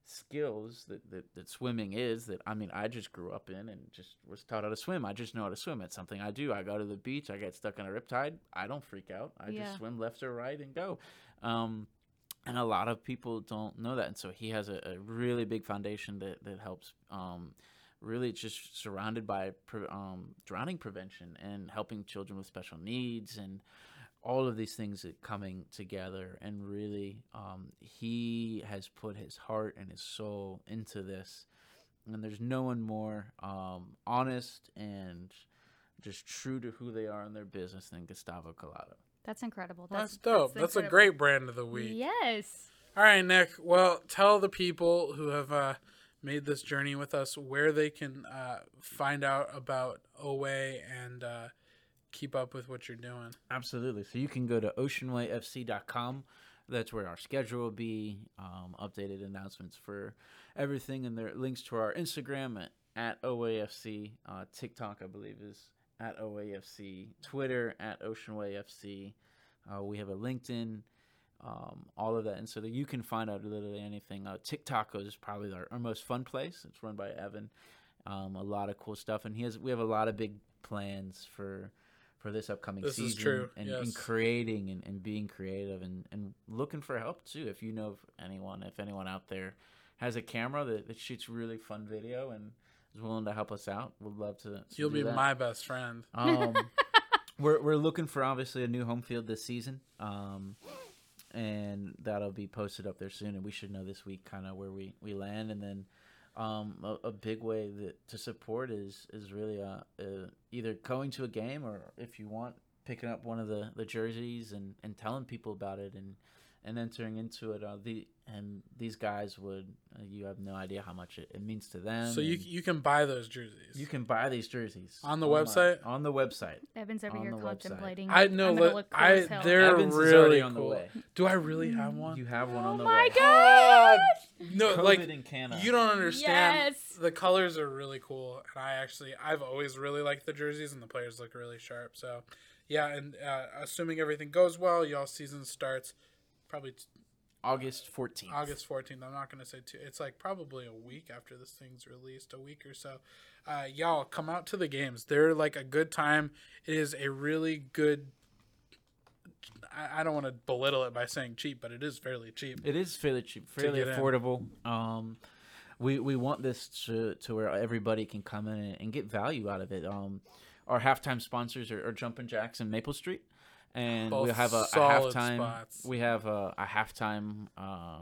skills that, that that swimming is that I mean I just grew up in and just was taught how to swim. I just know how to swim. It's something I do. I go to the beach, I get stuck in a riptide, I don't freak out. I Yeah. just swim left or right and go. Um, and a lot of people don't know that. And so he has a, a really big foundation that, that helps um, really just surrounded by pre- um, drowning prevention and helping children with special needs and all of these things that coming together. And really um, he has put his heart and his soul into this. And there's no one more um, honest and just true to who they are in their business than Gustavo Collado. That's incredible. That's, dope. That's, a incredible. great brand of the week. Yes. All right, Nick. Well, tell the people who have uh, made this journey with us where they can uh, find out about OA and uh, keep up with what you're doing. Absolutely. So you can go to oceanwayfc.com. That's where our schedule will be, um, updated announcements for everything, and there are links to our Instagram at, at OAFC, uh, TikTok, I believe, is at OAFC, Twitter at OceanWayFC. Uh, we have a LinkedIn, um, all of that, and so that you can find out literally anything. Uh, TikTok is probably our, our most fun place. It's run by Evan. Um, a lot of cool stuff, and he has. We have a lot of big plans for for this upcoming This is season true, and, yes. and creating and, and being creative and, and looking for help too if you know anyone if anyone out there has a camera that, that shoots really fun video and is willing to help us out would love to, to You'll do be that. my best friend. Um, we're we're looking for obviously a new home field this season, um, and that'll be posted up there soon. And we should know this week kind of where we, we land. And then um, a, a big way that to support is is really uh, uh, either going to a game or if you want picking up one of the, the jerseys and, and telling people about it and and entering into it. Uh, the and these guys would uh, you have no idea how much it, it means to them. So you, you can buy those jerseys. you can buy these jerseys On the online- website? On the website. Evan's over On here the website. contemplating. I know. I'm gonna li- look cool I they're Evans really already on the cool. way. Do I really have one? You have one on the Oh my way. god! no, COVID like in Canada. you don't understand. Yes. The colors are really cool, and I actually I've always really liked the jerseys, and the players look really sharp. So, yeah, and uh, assuming everything goes well, y'all season starts probably t- August 14th. August 14th. I'm not going to say two. It's like probably a week after this thing's released, a week or so. Uh, y'all come out to the games. They're like a good time. It is a really good. I, I don't want to belittle it by saying cheap, but it is fairly cheap. It is fairly cheap, fairly in. affordable. Um, we we want this to to where everybody can come in and, and get value out of it. Um, our halftime sponsors are, are Jumpin' Jacks and Maple Street, and we Both have a, a solid halftime. spots. We have a, a halftime uh,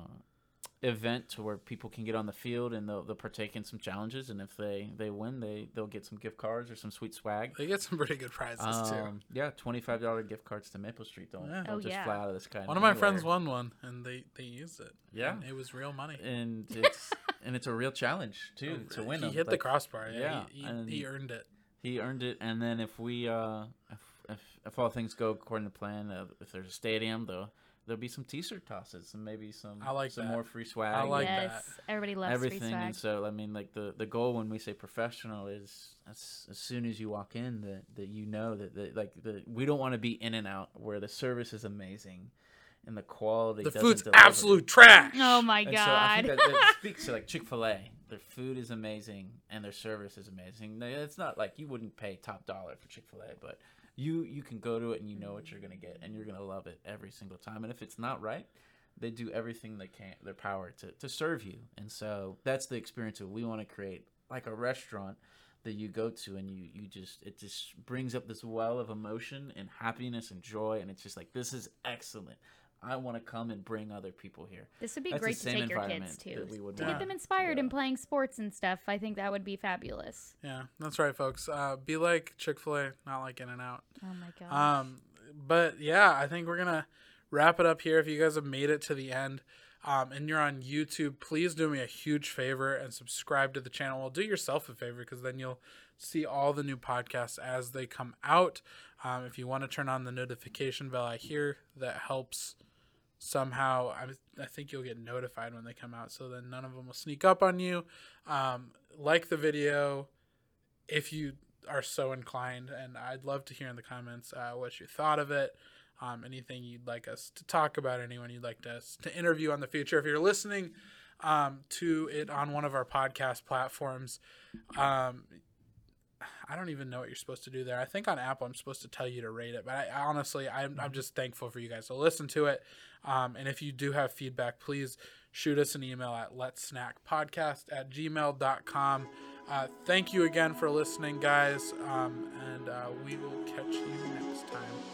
event to where people can get on the field and they'll, they'll partake in some challenges, and if they they win, they they'll get some gift cards or some sweet swag. They get some pretty good prizes too. Um, yeah, twenty five dollar gift cards to Maple Street. Don't, Yeah. don't Oh, just yeah. fly out of the sky. One of my friends won one, and they they used it. Yeah. And it was real money. and it's and it's a real challenge too to win He them. hit the crossbar. Yeah, yeah, he, he, and- he earned it. He earned it, and then if we uh if if, if all things go according to plan, uh, if there's a stadium, though there'll be some t-shirt tosses and maybe some I like some that. more free swag. I like and yes, everybody loves everything. free swag. And so I mean, like the the goal when we say professional is as, as soon as you walk in that that you know that, that like the we don't want to be in and out where the service is amazing and the quality The doesn't food's deliver. absolute trash. Oh my And so I god! think that, that speaks to like Chick Fil A. Their food is amazing and their service is amazing. It's not like you wouldn't pay top dollar for Chick Fil A, but you you can go to it and you know what mm-hmm. you're gonna get and you're gonna love it every single time. And if it's not right, they do everything they can their power to to serve you. And so that's the experience that we want to create, like a restaurant that you go to and you you just it just brings up this well of emotion and happiness and joy and it's just like this is excellent. I want to come and bring other people here. this would be That's great to take your kids environment to. we would To want get them inspired go. in playing sports and stuff. I think that would be fabulous. Yeah, that's right, folks. Uh, be like Chick Fil A, not like In and Out. Oh my god. Um, but yeah, I think we're gonna wrap it up here. If you guys have made it to the end, um, and you're on YouTube, please do me a huge favor and subscribe to the channel. Well, do yourself a favor because then you'll see all the new podcasts as they come out. Um, if you want to turn on the notification bell, I hear that helps somehow. I, I think you'll get notified when they come out, so then none of them will sneak up on you. Um, like the video if you are so inclined, and I'd love to hear in the comments uh, what you thought of it. Um, anything you'd like us to talk about, anyone you'd like us to interview on the future. If you're listening um, to it on one of our podcast platforms, um, I don't even know what you're supposed to do there. I think on Apple I'm supposed to tell you to rate it, but I, honestly I'm, I'm mm-hmm. just thankful for you guys to listen to it. Um, and if you do have feedback, please shoot us an email at let's snack podcast at gmail.com. Uh, thank you again for listening, guys, um, and uh, we will catch you next time.